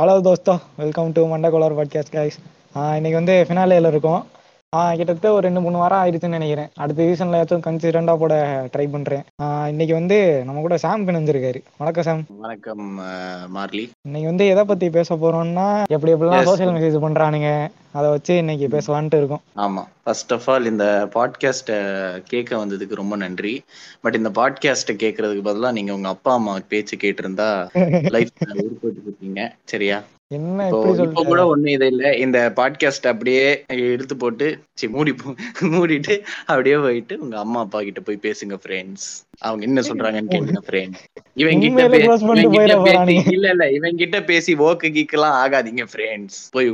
Hello தோஸ்தோ welcome to மண்டை Kolar podcast guys இன்னைக்கு வந்து ஃபினாலேயில் இருக்கோம். கிட்டத்தட்ட ஒரு ரெண்டு மூணு வாரம் ஆயிடுச்சுன்னு நினைக்கிறேன். அடுத்த சீசன்ல ஏதாச்சும் கன்சிடண்டாக போட ட்ரை பண்ணுறேன் இன்னைக்கு வந்து நம்ம கூட சாம் பிணைஞ்சிருக்காரு வணக்கம் சாம் வணக்கம் மார்லி. இன்னைக்கு வந்து எதை பற்றி பேச போகிறோம்னா எப்படி எப்படிலாம். சோஷியல் மெசேஜ் பண்ணுறானுங்க அதை வச்சு இன்னைக்கு பேசலான்ட்டு இருக்கோம். ஆமா. ஃபர்ஸ்ட் ஆஃப் ஆல் இந்த பாட்காஸ்ட்டை கேட்க வந்ததுக்கு ரொம்ப நன்றி. பட் இந்த பாட்காஸ்ட்டை கேட்கறதுக்கு பதிலா நீங்க உங்க அப்பா அம்மா பேச்சு கேட்டிருந்தா லைஃப் உருப்பட்டு இருக்கீங்க சரியா? என்ன இப்போ கூட ஒண்ணும் இது இல்ல. இந்த பாட்காஸ்ட் அப்படியே எடுத்து போட்டு சரி மூடி மூடிட்டு அப்படியே போயிட்டு உங்க அம்மா அப்பா கிட்ட போய் பேசுங்க ஃப்ரெண்ட்ஸ் அவங்க என்ன சொல்றாங்கன்னு கேளுங்க ஃப்ரெண்ட் கிட்ட. இல்ல இல்ல இவன் கிட்ட பேசி ஓக்கு கீக்கெல்லாம் ஆகாதீங்க ஃப்ரெண்ட்ஸ் போய்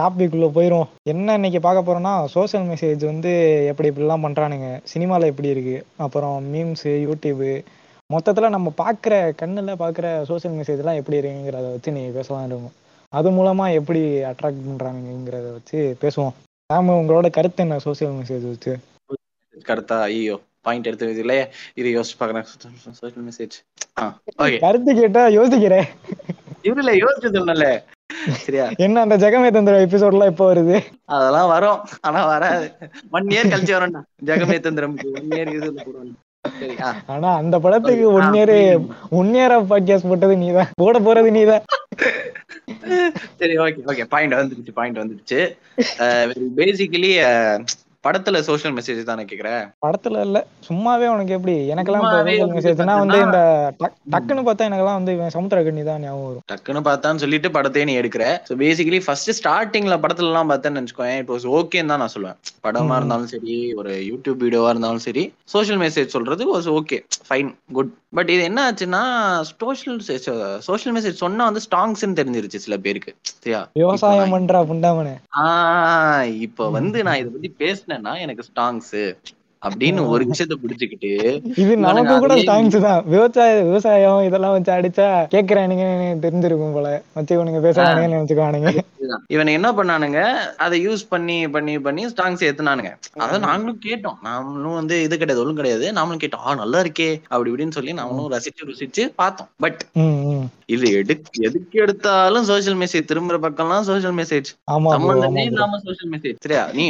டாபிக் உள்ள போயிரும் என்ன இன்னைக்கு பார்க்க போறோம்னா சோஷியல் மெசேஜ் வந்து எப்படி இப்படிலாம் பண்றானுங்க. சினிமால எப்படி இருக்கு? அப்புறம் மீம்ஸ் யூடியூப் மொத்தத்துல நம்ம பார்க்குற கண்ணுல பார்க்குற சோஷியல் மெசேஜ்லாம் எப்படி இருக்குங்கிறத வச்சு நீ பேசலாம் இருக்கும். அது மூலமா எப்படி அட்ராக்ட் பண்றானுங்கிறத வச்சு பேசுவோம். நாம உங்களோட கருத்து என்ன சோஷியல் மெசேஜ் வச்சு? கருத்தா? ஐயோ பாயிண்ட் எடுத்து இல்லையே இது யோசிச்சு பாக்குறேன். சோஷியல் மெசேஜ் கருத்து கேட்டா யோசிக்கிறேன். இவருல யோசிச்சு சொன்னல சரியா? என்ன அந்த ஜெகமே தந்திர எபிசோட்லாம் இப்போ வருது? அதெல்லாம் வரும். ஆனா வராது. ஒன் இயர் கழிச்சு வரும்டா. ஜெகமே தந்திரம் ஒன் இயர் இது சரியா ஆனா அந்த படத்துக்கு one year one year podcast போட்டது நீதான். போட போறது நீதான். சரி ஓகே ஓகே பாயிண்ட் வந்துருச்சு பாயிண்ட் வந்துருச்சு பேசிக்கலி படத்துல சோஷியல் மெசேஜ் தானே கேக்குறேன் படத்துல இல்ல. சும்மாவே உனக்கு எப்படி? எனக்கெல்லாம் சோஷியல் மெசேஜ்னா வந்து இந்த டக்குன்னு பார்த்தா எனக்கெல்லாம் வந்து இவன் சமுத்திரக்கண்ணி தான் ஞாபகம் வரும். டக்குன்னு பார்த்தான்னு சொல்லிட்டு படத்தையே நீ எடுக்கிற. ஸோ பேசிக்கலி ஃபர்ஸ்ட் ஸ்டார்டிங்ல படத்துல எல்லாம் பார்த்தேன்னு வச்சுக்கோயேன். இட் வாஸ் ஓகேன்னு தான் நான் சொல்லுவேன். படமா. இருந்தாலும் சரி ஒரு யூடியூப் வீடியோவா இருந்தாலும் சரி சோஷியல் மெசேஜ் சொல்றது was okay fine good but இது என்ன ஆச்சுன்னா சோஷியல் சோஷியல் மெசேஜ் சொன்னா வந்து ஸ்டாங்ஸ்ன்னு தெரிஞ்சிருச்சு சில பேருக்கு. சரியா? விவசாயம் பண்றா புண்டாமனு ஆஹ் இப்ப வந்து நான் இதை பத்தி பேசினேன்னா எனக்கு ஸ்டாங்ஸ் அப்படின்னு ஒரு விஷயத்த புடிச்சுக்கிட்டு இது நமக்கு கூட ஸ்டாங்ஸ் தான். விவசாய விவசாயம் இதெல்லாம் வச்சு அடிச்சா கேக்குறானுங்க தெரிஞ்சிருக்கும் போல. வச்சு இவனுங்க பேசுறானுங்கன்னு நினைச்சுக்குவானுங்க. இவனை என்ன பண்ணானுங்க அதை யூஸ் பண்ணி பண்ணி பண்ணி ஸ்டாங்ஸ் ஏத்துனானுங்க. அதை நாங்களும் கேட்டோம். நாமளும் வந்து இது கிடையாது ஒன்றும் கிடையாது. நாமளும் கேட்டோம். ஆ நல்லா இருக்கே அப்படி இப்படின்னு சொல்லி நாமளும் ரசிச்சு ருசிச்சு பார்த்தோம். பட். இது எடு எதுக்கு எடுத்தாலும் சோஷியல் மெசேஜ் திரும்புற பக்கம்லாம் சோஷியல் மெசேஜ் சம்பந்தமே. இல்லாம சோஷியல் மெசேஜ் சரியா? நீ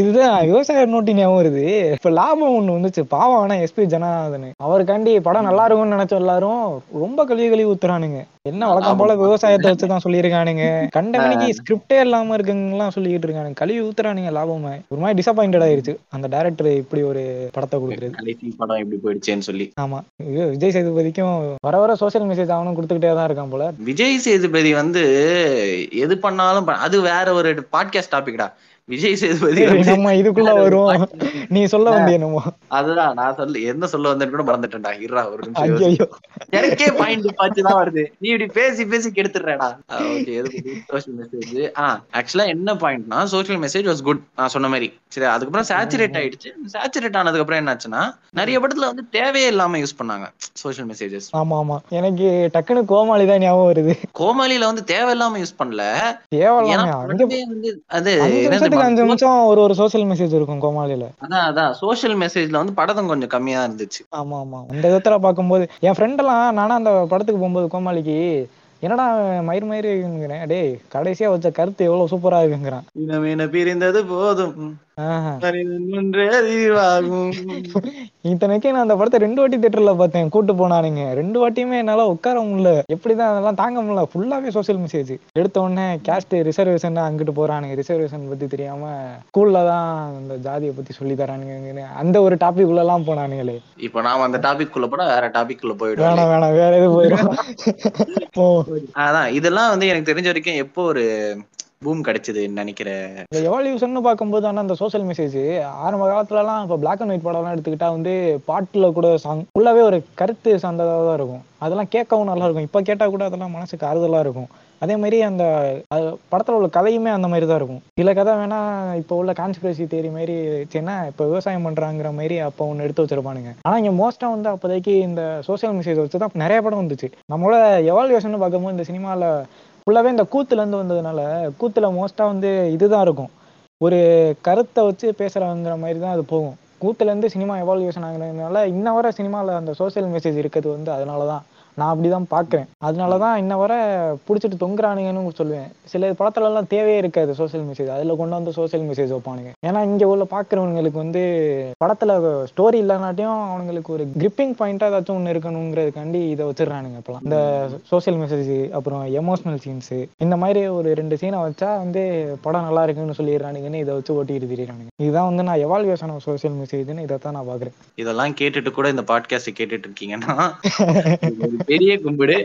இதுதான் விவசாய நோட்டி ஞாபகம் வருது. இப்ப லாபம் ஒண்ணு வந்துச்சு. பாவம் ஆனா எஸ்பி ஜனார்தன் அவருக்காண்டி படம் நல்லா இருக்கும்னு நினைச்ச எல்லாரும் ரொம்ப கழுவி கழுவி ஊத்துறானுங்க. என்ன வழக்கம் போல விவசாயத்தை வச்சுதான் சொல்லியிருக்கானுங்க. கண்டவனிக்கு ஸ்கிரிப்டே இல்லாம இருக்குங்கலாம் சொல்லிக்கிட்டு இருக்கானுங்க. கழுவி ஊத்துறானுங்க லாபமா. ஒரு மாதிரி டிசப்பாயிண்டட் ஆயிருச்சு. அந்த டைரக்டர் இப்படி ஒரு படத்தை கொடுக்குறது. படம் எப்படி போயிடுச்சேன்னு சொல்லி. ஆமா. விஜய் சேதுபதிக்கும் வர வர சோஷியல் மெசேஜ் அவனும் கொடுத்துக்கிட்டே தான் இருக்கான் போல. விஜய் சேதுபதி வந்து எது பண்ணாலும் அது வேற ஒரு பாட்காஸ்ட் டாபிக்டா விஜய் சேதுபதி நம்ம இதுக்குள்ள podcast. நீ சொல்ல வேண்டிய என்னமோ. அதுதான் நான் சொல்ல என்ன சொல்ல வந்தேன்னு கூட மறந்துட்டேன்டா. இருடா ஒரு நிமிஷம் எனக்கே பாயிண்ட் பாச்சு தான் வருது. நீ இப்படி பேசி பேசி கெடுத்துடுறேடா. ஓகே சோஷியல் மெசேஜ் ஆ ஆக்சுவலா என்ன பாயிண்ட்னா சோஷியல் மெசேஜ் வாஸ் குட் நான் சொன்ன மாதிரி. சரி அதுக்கப்புறம் சேச்சுரேட் ஆயிடுச்சு. சேச்சுரேட் ஆனதுக்கு அப்புறம் என்னாச்சுன்னா நிறைய படத்துல வந்து தேவையே இல்லாம யூஸ் பண்ணாங்க சோஷியல் மெசேஜஸ் ஆமா ஆமா எனக்கு டக்குன்னு கோமாளி தான் ஞாபகம் வருது. கோமாளியில வந்து தேவையில்லாம யூஸ் பண்ணல. தேவையில்லாம வந்து அது நிமிஷத்துக்கு அஞ்சு? நிமிஷம் ஒரு ஒரு சோஷியல் மெசேஜ் இருக்கும் கோமாளியில அதான் அதான். சோஷியல் மெசேஜ்ல வந்து படத்தம் கொஞ்சம் கம்மியா இருந்துச்சு. ஆமா ஆமா. அந்த விதத்துல பார்க்கும்போது என் ஃப்ரெண்ட் எல்லாம் நானா அந்த படத்துக்கு போகும்போது கோமாளிக்கு என்னடா மயிர் மயிருங்கிறேன்? டேய் கடைசியா வச்ச கருத்து எவ்வளவு சூப்பரா இருக்குங்கிறான். பிரிந்தது போதும். இத்தனைக்கும் நான் அந்த படத்தை ரெண்டு வாட்டி தியேட்டர்ல பார்த்தேன். கூட்டு போனானுங்க. ரெண்டு வாட்டியுமே என்னால உட்கார முடியல. எப்படிதான் அதெல்லாம் தாங்க முடியல. ஃபுல்லாவே சோஷியல் மெசேஜ் எடுத்த உடனே கேஸ்ட் ரிசர்வேஷன் அங்கிட்டு போறானுங்க. ரிசர்வேஷன் பத்தி தெரியாம ஸ்கூல்ல தான் இந்த ஜாதியை பத்தி சொல்லி தரானுங்க அந்த ஒரு டாபிக் உள்ள எல்லாம் போனானுங்களே. இப்ப நாம அந்த டாபிக் குள்ள போட வேற டாபிக் குள்ள போயிடுவோம். வேணாம் வேணாம். வேற எது போயிடும். போ அதான் இதெல்லாம் வந்து எனக்கு தெரிஞ்ச வரைக்கும் எப்போ ஒரு பூம் கிடைச்சது நினைக்கிறேன் இந்த எவால்யூஷன் பார்க்கும்போது ஆனா அந்த சோஷியல் மெசேஜ் ஆரம்ப காலத்துலலாம் இப்போ பிளாக் அண்ட் ஒயிட் படம்லாம் எடுத்துக்கிட்டா வந்து பாட்டுல கூட சாங் ஃபுல்லாவே ஒரு கருத்து சார்ந்ததாக தான் இருக்கும். அதெல்லாம் கேட்கவும் நல்லா இருக்கும். இப்போ கேட்டா கூட அதெல்லாம் மனசுக்கு ஆறுதலா இருக்கும். அதே மாதிரி அந்த படத்துல உள்ள கதையுமே அந்த மாதிரி தான் இருக்கும். சில கதை வேணா இப்போ உள்ள கான்ஸ்பிரசி தேரி மாதிரி வச்சுன்னா இப்போ விவசாயம் பண்றாங்கிற மாதிரி அப்போ ஒன்று எடுத்து வச்சிருப்பானுங்க. ஆனா இங்க மோஸ்டா வந்து அப்போதைக்கு இந்த சோசியல் மெசேஜ் வச்சு தான் நிறைய படம் வந்துச்சு. நம்மளோட எவால்யூஷன் பார்க்கும்போது இந்த சினிமால ஃபுல்லாவே இந்த கூத்துல இருந்து வந்ததுனால கூத்துல மோஸ்டா வந்து இதுதான் இருக்கும். ஒரு கருத்தை வச்சு பேசுறவங்கிற மாதிரி தான் அது போகும். கூத்துல இருந்து சினிமா எவால்யூஷன் ஆகுறதுனால இன்ன வர சினிமால அந்த சோஷியல் மெசேஜ் இருக்கிறது வந்து அதனாலதான். நான் அப்படிதான் பாக்குறேன் அதனாலதான் இன்ன வர புடிச்சிட்டு தொங்குறானுங்கன்னு சொல்லுவேன். சில படத்துல எல்லாம் தேவையே இருக்காது சோஷியல் மெசேஜ் அதுல கொண்டு வந்து சோஷியல் மெசேஜ் வைப்பானுங்க. ஏன்னா இங்க உள்ள பாக்குறவங்களுக்கு வந்து படத்துல ஸ்டோரி இல்லைனாட்டியும் அவங்களுக்கு ஒரு கிரிப்பிங் பாயிண்டா ஏதாச்சும் ஒண்ணு இருக்கணுங்கிறதுக்காண்டி இதை வச்சிடறானுங்க இப்பெல்லாம். இந்த சோஷியல் மெசேஜ் அப்புறம் எமோஷனல் சீன்ஸ் இந்த மாதிரி ஒரு ரெண்டு சீனை வச்சா வந்து படம் நல்லா இருக்குன்னு சொல்லிடுறானுங்கன்னு இதை வச்சு ஓட்டிட்டு திரியிறானுங்க. இதுதான் வந்து நான் எவால்வேஷன் ஆஃப் சோஷியல் மெசேஜ்னு இதை தான் நான் பாக்குறேன் இதெல்லாம் கேட்டுட்டு கூட இந்த பாட்காஸ்ட் கேட்டுட்டு இருக்கீங்கன்னா பெரிய கும்பிடு.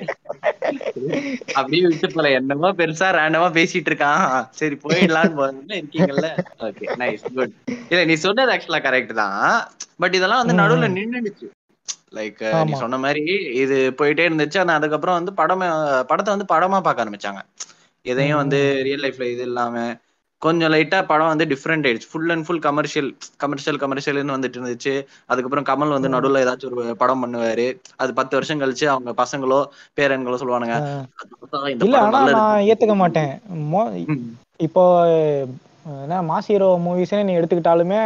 அப்படியே விட்டு போல. என்னமோ பெருசா ரேண்டமா பேசிட்டு இருக்கான். சரி போயிடலான்னு இருக்கீங்கல்ல? ஓகே நைஸ் குட் இல்ல நீ சொன்னது ஆக்சுவலா கரெக்ட் தான். பட் இதெல்லாம் வந்து நடுவுல நின்னுடுச்சு. லைக் நீ. சொன்ன மாதிரி இது போயிட்டே இருந்துச்சு. ஆனா அதுக்கப்புறம் வந்து படமா படத்தை வந்து படமா பார்க்க ஆரம்பிச்சாங்க. எதையும் வந்து ரியல் லைஃப்ல இது இல்லாம கொஞ்சம் லைட்டா படம் வந்து டிஃப்ரெண்ட் ஆயிடுச்சு. Full and full commercial commercial கமர்ஷியல்னு வந்துட்டு இருந்துச்சு. அதுக்கப்புறம் கமல் வந்து நடுவுல ஏதாச்சும் ஒரு படம் பண்ணுவாரு. அது பத்து வருஷம் கழிச்சு அவங்க பசங்களோ பேரன்களோ சொல்லுவானுங்க. ஆஹ் "அது பார்த்தா இந்த இல்ல ஆனா நான் இருக்கு." ஏத்துக்க மாட்டேன். இப்போ என்ன மாஸ் ஹீரோ மூவிஸ்னே நீ எடுத்துக்கிட்டாலுமே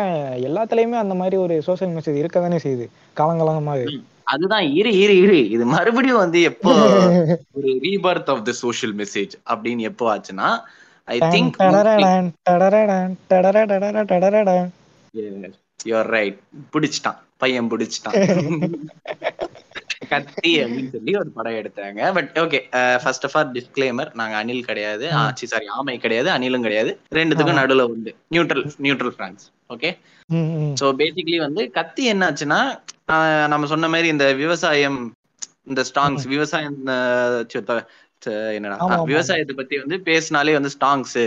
எல்லாத்துலயுமே அந்த மாதிரி ஒரு சோஷியல் மெசேஜ் இருக்க தானே செய்யுது. காலங்காலமாவே. அதுதான் இரு இரு இரு. இது மறுபடியும் வந்து எப்போ ஒரு rebirth of the social message அப்படின்னு எப்போ ஆச்சுன்னா ஐ திங்க். யூஆர் ரைட் பிடிச்சிட்டான். பையன் பிடிச்சிட்டான். கத்தி அப்படின்னு சொல்லி ஒரு படம் எடுத்தாங்க. But okay first of all disclaimer நாங்க அனில் கிடையாது. சாரி ஆமை கிடையாது அனிலும் கிடையாது. ரெண்டுத்துக்கும் நடுவுல உண்டு. நியூட்ரல் நியூட்ரல் பிரான்ஸ் ஓகே. சோ பேசிக்கலி வந்து கத்தி என்னாச்சுன்னா நம்ம சொன்ன மாதிரி இந்த விவசாயம் இந்த ஸ்டாங்ஸ் விவசாயம் ஆமா. விவசாயத்தை பத்தி வந்து பேசினாலே வந்து ஸ்டாங்ஸ்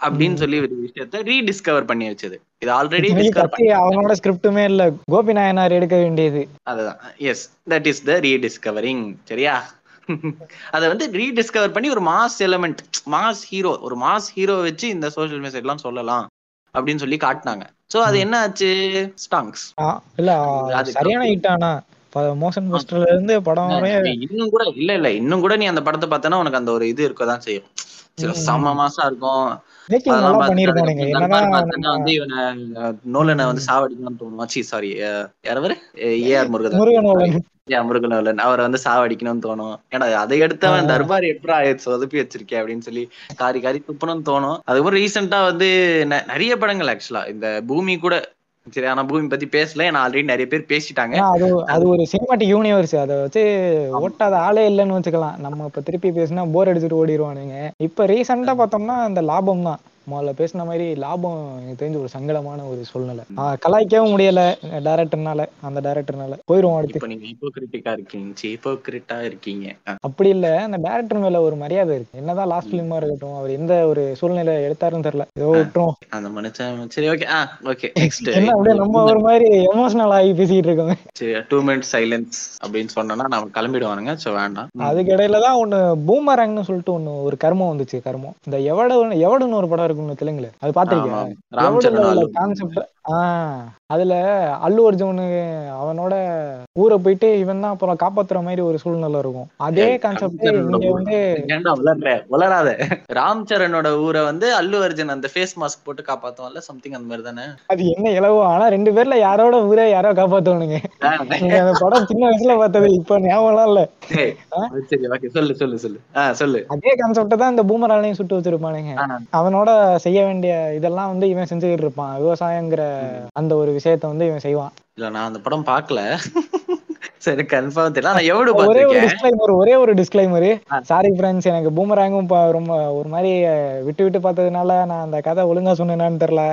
அப்படின்னு சொல்லி ஒரு விஷயத்த ரீடிஸ்கவர் பண்ணி வச்சது. இது ஆல்ரெடி டிஸ்கவர் கத்தி அவனோட ஸ்கிரிப்டுமே இல்ல. கோபி நாயனார் எடுக்க வேண்டியது. அதுதான். Yes that is the rediscovering சரியா? அத வந்து ரீடிஸ்கவர் பண்ணி ஒரு மாஸ் எலமெண்ட் மாஸ் ஹீரோ ஒரு மாஸ் ஹீரோ வச்சு இந்த சோஷியல் மெசேஜ் எல்லாம் சொல்லலாம் அப்படின்னு சொல்லி காட்டினாங்க. சோ அது என்ன ஆச்சு? ஸ்டாங்ஸ் இல்ல சரியான ஹிட் ஆனா. மோஷன் போஸ்டர்ல இருந்து படம் இன்னும் கூட இல்ல இல்ல இன்னும் கூட நீ அந்த படத்தை பார்த்தனா உனக்கு அந்த ஒரு இது இருக்கதான் செய்யும். சில செம மாசா இருக்கும். வந்து இவனை நோலனை வந்து சாவடிக்கணும்னு தோணும்? சாரி யாரவர் ஏ ஆர் முருகன். முருகனோலன் அவரை வந்து சாவடிக்கணும்னு தோணும். ஏன்னா அதை எடுத்தவன் தர்பார் எப்படா சொதப்பி வச்சிருக்கேன் அப்படின்னு சொல்லி காரி காரி துப்பணும்னு தோணும். அதுக்கப்புறம் ரீசெண்டா வந்து நிறைய படங்கள் ஆக்சுவலா இந்த பூமி கூட சரி ஆனா பூமி பத்தி பேசல. ஏன்னா ஆல்ரெடி நிறைய பேர் பேசிட்டாங்க. அது அது ஒரு சினிமாட்டிக் யூனிவர்ஸ் அதை வச்சு ஓட்டாத ஆளே இல்லைன்னு வச்சுக்கலாம். நம்ம இப்ப திருப்பி பேசினா போர் அடிச்சுட்டு ஓடிடுவானுங்க இப்ப ரீசெண்டா பார்த்தோம்னா அந்த லாபம் தான் முதல்ல பேசின மாதிரி லாபம் எனக்கு தெரிஞ்ச ஒரு சங்கடமான ஒரு சூழ்நிலை. கலாய்க்கவும் முடியல டேரக்டர்னால அந்த டேரக்டர்னால போயிருவோம் அடுத்து. நீங்க ஹிப்போகிரிட்டிக்கா இருக்கீங்க. ஹிப்போகிரிட்டா இருக்கீங்க. அப்படி இல்ல. அந்த டேரக்டர் மேல ஒரு மரியாதை இருக்கு. என்னதான் லாஸ்ட் பிலிமா இருக்கட்டும் அவர் எந்த ஒரு சூழ்நிலை எடுத்தாருன்னு தெரியல. ஏதோ விட்டுரும். அந்த மனுஷன் சரி ஓகே ஆ ஓகே நெக்ஸ்ட் என்ன அப்படியே நம்ம ஒரு மாதிரி எமோஷனல் ஆகி பேசிட்டு இருக்கோம். டூ மினிட் சைலன்ஸ் அப்படின்னு சொன்னோம்னா நம்ம கிளம்பிடுவானுங்க. சோ வேண்டாம். அதுக்கு இடையில தான் ஒண்ணு பூமரங்னு சொல்லிட்டு ஒண்ணு ஒரு கர்மம் வந்துச்சு கர்மம். இந்த எவட எவடுன்னு ஒரு படம் இருக்கு ஒண்ணு தெலுங்குல. அது அல்லு. கான்செப்ட் அதுல அல்லு அர்ஜுனு அவனோட ஊரை போயிட்டு இவன் தான் அப்புறம் காப்பாத்துற மாதிரி ஒரு சூழ்நிலை இருக்கும். அதே கான்செப்ட் இங்க வந்து உளராத ராம் சரணோட ஊரை வந்து அல்லு அர்ஜுன் அந்த ஃபேஸ் மாஸ்க் போட்டு காப்பாத்துவான்ல? சம்திங் அந்த மாதிரி தானே? அது என்ன இலவோ ஆனா ரெண்டு பேர்ல யாரோட ஊரே யாரோ காப்பாத்துவானுங்க. அந்த படம் சின்ன வயசுல பார்த்தது இப்ப ஞாபகம் இல்ல. சொல்லு சொல்லு சொல்லு. சொல்லு. அதே கான்செப்ட் தான் இந்த பூமராலையும் சுட்டு வச்சிருப்பானுங்க. அவனோட செய்ய வேண்டிய இதெல்லாம் வந்து இவன் செஞ்சுக்கிட்டு இருப்பான். விவசாயங்கிற அந்த ஒரு விஷயத்த வந்து இவன் செய்வான். இல்ல நான் அந்த படம் பார்க்கல சரி கன்ஃபார்ம் தெரியல. நான் எவ்வளவு ஒரே ஒரு டிஸ்க்ளைமர் ஒரே ஒரு டிஸ்க்ளைமர். சாரி ஃப்ரெண்ட்ஸ் எனக்கு பூமராங்கும் ரொம்ப ஒரு மாதிரி விட்டு விட்டு பார்த்ததுனால நான் அந்த கதை ஒழுங்கா சொன்னேனான்னு தெரியல.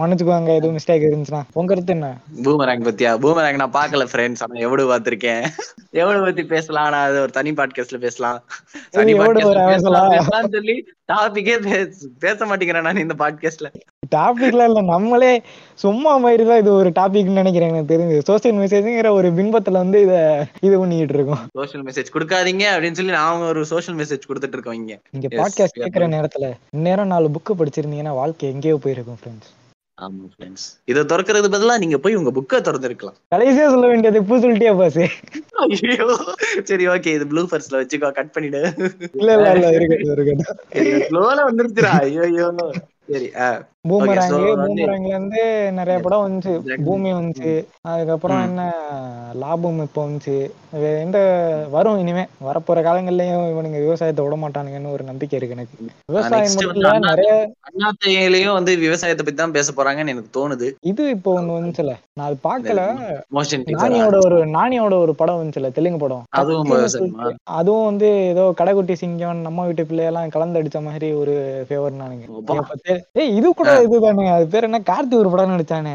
மன்னிச்சுக்குவாங்க எதுவும் மிஸ்டேக் இருந்துச்சுன்னா. உங்க கருத்து என்ன? பூமராங் பத்தியா? பூமராங் நான் பார்க்கல ஃப்ரெண்ட்ஸ் ஆனா எவ்வளவு பார்த்திருக்கேன்? எவ்வளவு பத்தி பேசலாம்? ஆனா அது ஒரு தனி பாட்காஸ்ட்ல பேசலாம். தனி பாட்காஸ்ட்ல சொல்லி டாபிக்கே பேச மாட்டேங்கிறேன் நான் இந்த பாட்காஸ்ட்ல டாபிக்லாம் இல்ல நம்மளே சும்மா மாதிரி தான் இது ஒரு டாபிக்னு நினைக்கிறேன் எனக்கு தெரிஞ்சு. சோசியல் மெசேஜ்ங்கிற ஒரு பின்பத்துல வந்து இத இது பண்ணிட்டு இருக்கோம். சோஷியல் மெசேஜ் கொடுக்காதீங்க அப்படின்னு சொல்லி நாம ஒரு சோஷியல் மெசேஜ் கொடுத்துட்டு இருக்கோம் இங்க. இங்க பாட்காஸ்ட் கேட்கிற நேரத்துல இந்நேரம் நாலு புக்கு படிச்சிருந்தீங்கன்னா வாழ்க்கை எங்கேயோ போயிருக்கும் ஃப்ரெண்ட்ஸ் ஆமா ஃப்ரெண்ட்ஸ் இதை திறக்கிறது பதிலா நீங்க போய் உங்க புக்கை திறந்துருக்கலாம். கடைசியா சொல்ல வேண்டியது பூ சொல்லிட்டே பாஸ் ஐயோ. சரி ஓகே இது ப்ளூ ஃபர்ஸ்ட்ல வச்சுக்கோ கட் பண்ணிடு. இல்ல இல்ல இல்ல இருக்கட்டும் இருக்கட்டும். ஸ்லோல வந்துருச்சுடா. ஐயோ சரி ஆ. பூமராங் பூமராங்ல இருந்து நிறைய படம் வந்துச்சு. பூமி வந்துச்சு. அதுக்கப்புறம். என்ன லாபம் இப்போ வந்துச்சு. எந்த வரும் இனிமே. வரப்போற காலங்கள்லயும் இவனுங்க விவசாயத்தை விட மாட்டானுங்கன்னு ஒரு நம்பிக்கை இருக்கு எனக்கு. விவசாயம் நிறைய அண்ணாத்தையிலயும் வந்து விவசாயத்தை பத்தி தான் பேச போறாங்கன்னு எனக்கு தோணுது. இது இப்போ ஒண்ணு வந்துச்சுல. நான் அது பார்க்கல மோஷன் நானியோட ஒரு நானியோட ஒரு படம் வந்துச்சுல தெலுங்கு படம். அதுவும் அதுவும் வந்து ஏதோ கடைக்குட்டி சிங்கம் நம்ம வீட்டு பிள்ளையெல்லாம் கலந்து அடிச்ச மாதிரி ஒரு ஃபேவர் நானுங்க இது கூட இதுதானே அது பேர் என்ன? கார்த்தி ஒரு படம் நடிச்சானே?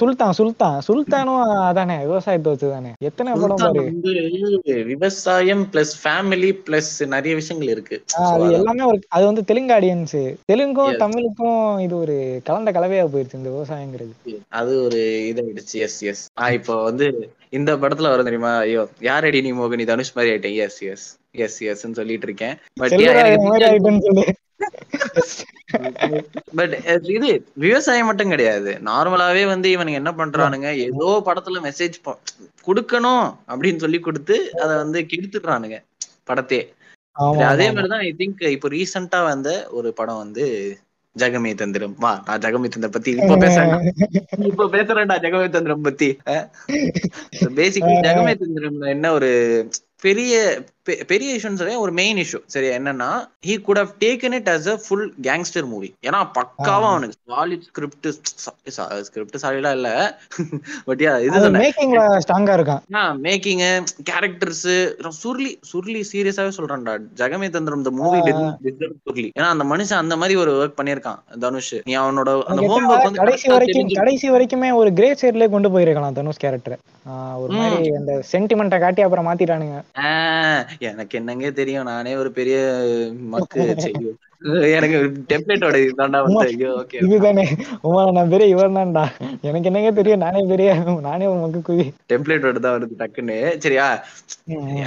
சுல்தான் சுல்தான். சுல்தானும் அதானே விவசாயத்தை வச்சுதானே. எத்தனை படம் பாரு? விவசாயம் பிளஸ் ஃபேமிலி பிளஸ் நிறைய விஷயங்கள் இருக்கு. அது. எல்லாமே ஒரு அது வந்து தெலுங்கு ஆடியன்ஸ் தெலுங்கும். தமிழுக்கும் இது ஒரு கலந்த கலவையா போயிருச்சு இந்த விவசாயங்கிறது. அது ஒரு இதாயிடுச்சு. எஸ் எஸ் ஆ இப்போ வந்து இந்த படத்துல வரும் தெரியுமா? ஐயோ யாரடி நீ மோகினி? தனுஷ் மாதிரி ஆயிட்டேன். எஸ் எஸ் எஸ் எஸ் சொல்லிட்டு இருக்கேன். பட் இது விவசாயம் மட்டும் கிடையாது. நார்மலாவே வந்து இவனுங்க என்ன பண்றானுங்க? ஏதோ படத்துல மெசேஜ் கொடுக்கணும் அப்படின்னு சொல்லி கொடுத்து அத வந்து கெடுத்துடுறானுங்க படத்தையே அதே மாதிரிதான் ஐ திங்க் இப்போ ரீசெண்டா வந்த ஒரு படம் வந்து ஜெகமே தந்திரம். வா நான் ஜெகமே தந்திரம் பத்தி இப்போ பேசுறேன் இப்போ பேசுறேன்டா ஜெகமே தந்திரம் பத்தி. பேசிக்கலி ஜெகமே தந்திரம்ல என்ன ஒரு பெரிய பெரிய இஷ்யூன்னு ஒரு மெயின் இஷ்யூ சரியா? என்னன்னா he could have taken it as a full gangster movie ஏன்னா பக்காவா ஆ. அவனுக்கு சாலிட் ஸ்கிரிப்ட் ஸ்கிரிப்ட் சாலிடா இல்ல. பட் இது மேக்கிங்ல ஸ்ட்ராங்கா இருக்கான். மேக்கிங் கேரக்டர்ஸ் சுருளி சுருளி சீரியஸாவே சொல்றேன்டா. ஜெகமே தந்திரம் இந்த மூவி சுருளி. ஏன்னா அந்த மனுஷன் அந்த மாதிரி ஒரு ஒர்க் பண்ணிருக்கான் தனுஷ். நீ அவனோட அந்த ஹோம்ஒர்க் என்னன்னா, வந்து கடைசி ஆ வரைக்கும் கடைசி வரைக்குமே ஒரு கிரே ஷேட்லயே கொண்டு போயிருக்கலாம் தனுஷ் கேரக்டர் ஒரு மாதிரி அந்த சென்டிமெண்ட்டை காட்டி அப்புறம் மாத்திட்டானுங்க. எனக்கு என்னங்க தெரியும்? நானே ஒரு பெரிய மக்கு செய்யும் எனக்கு டெம்ப்ளேட்டோட இதுதான்டா வந்து ஐயோ ஓகே இதுதானே. உமா நான் பெரிய இவன் தான்டா எனக்கு என்னங்க தெரியும்? நானே பெரிய நானே மக்கு குவி டெம்ப்ளேட்டோட தான் வருது டக்குன்னு. சரியா?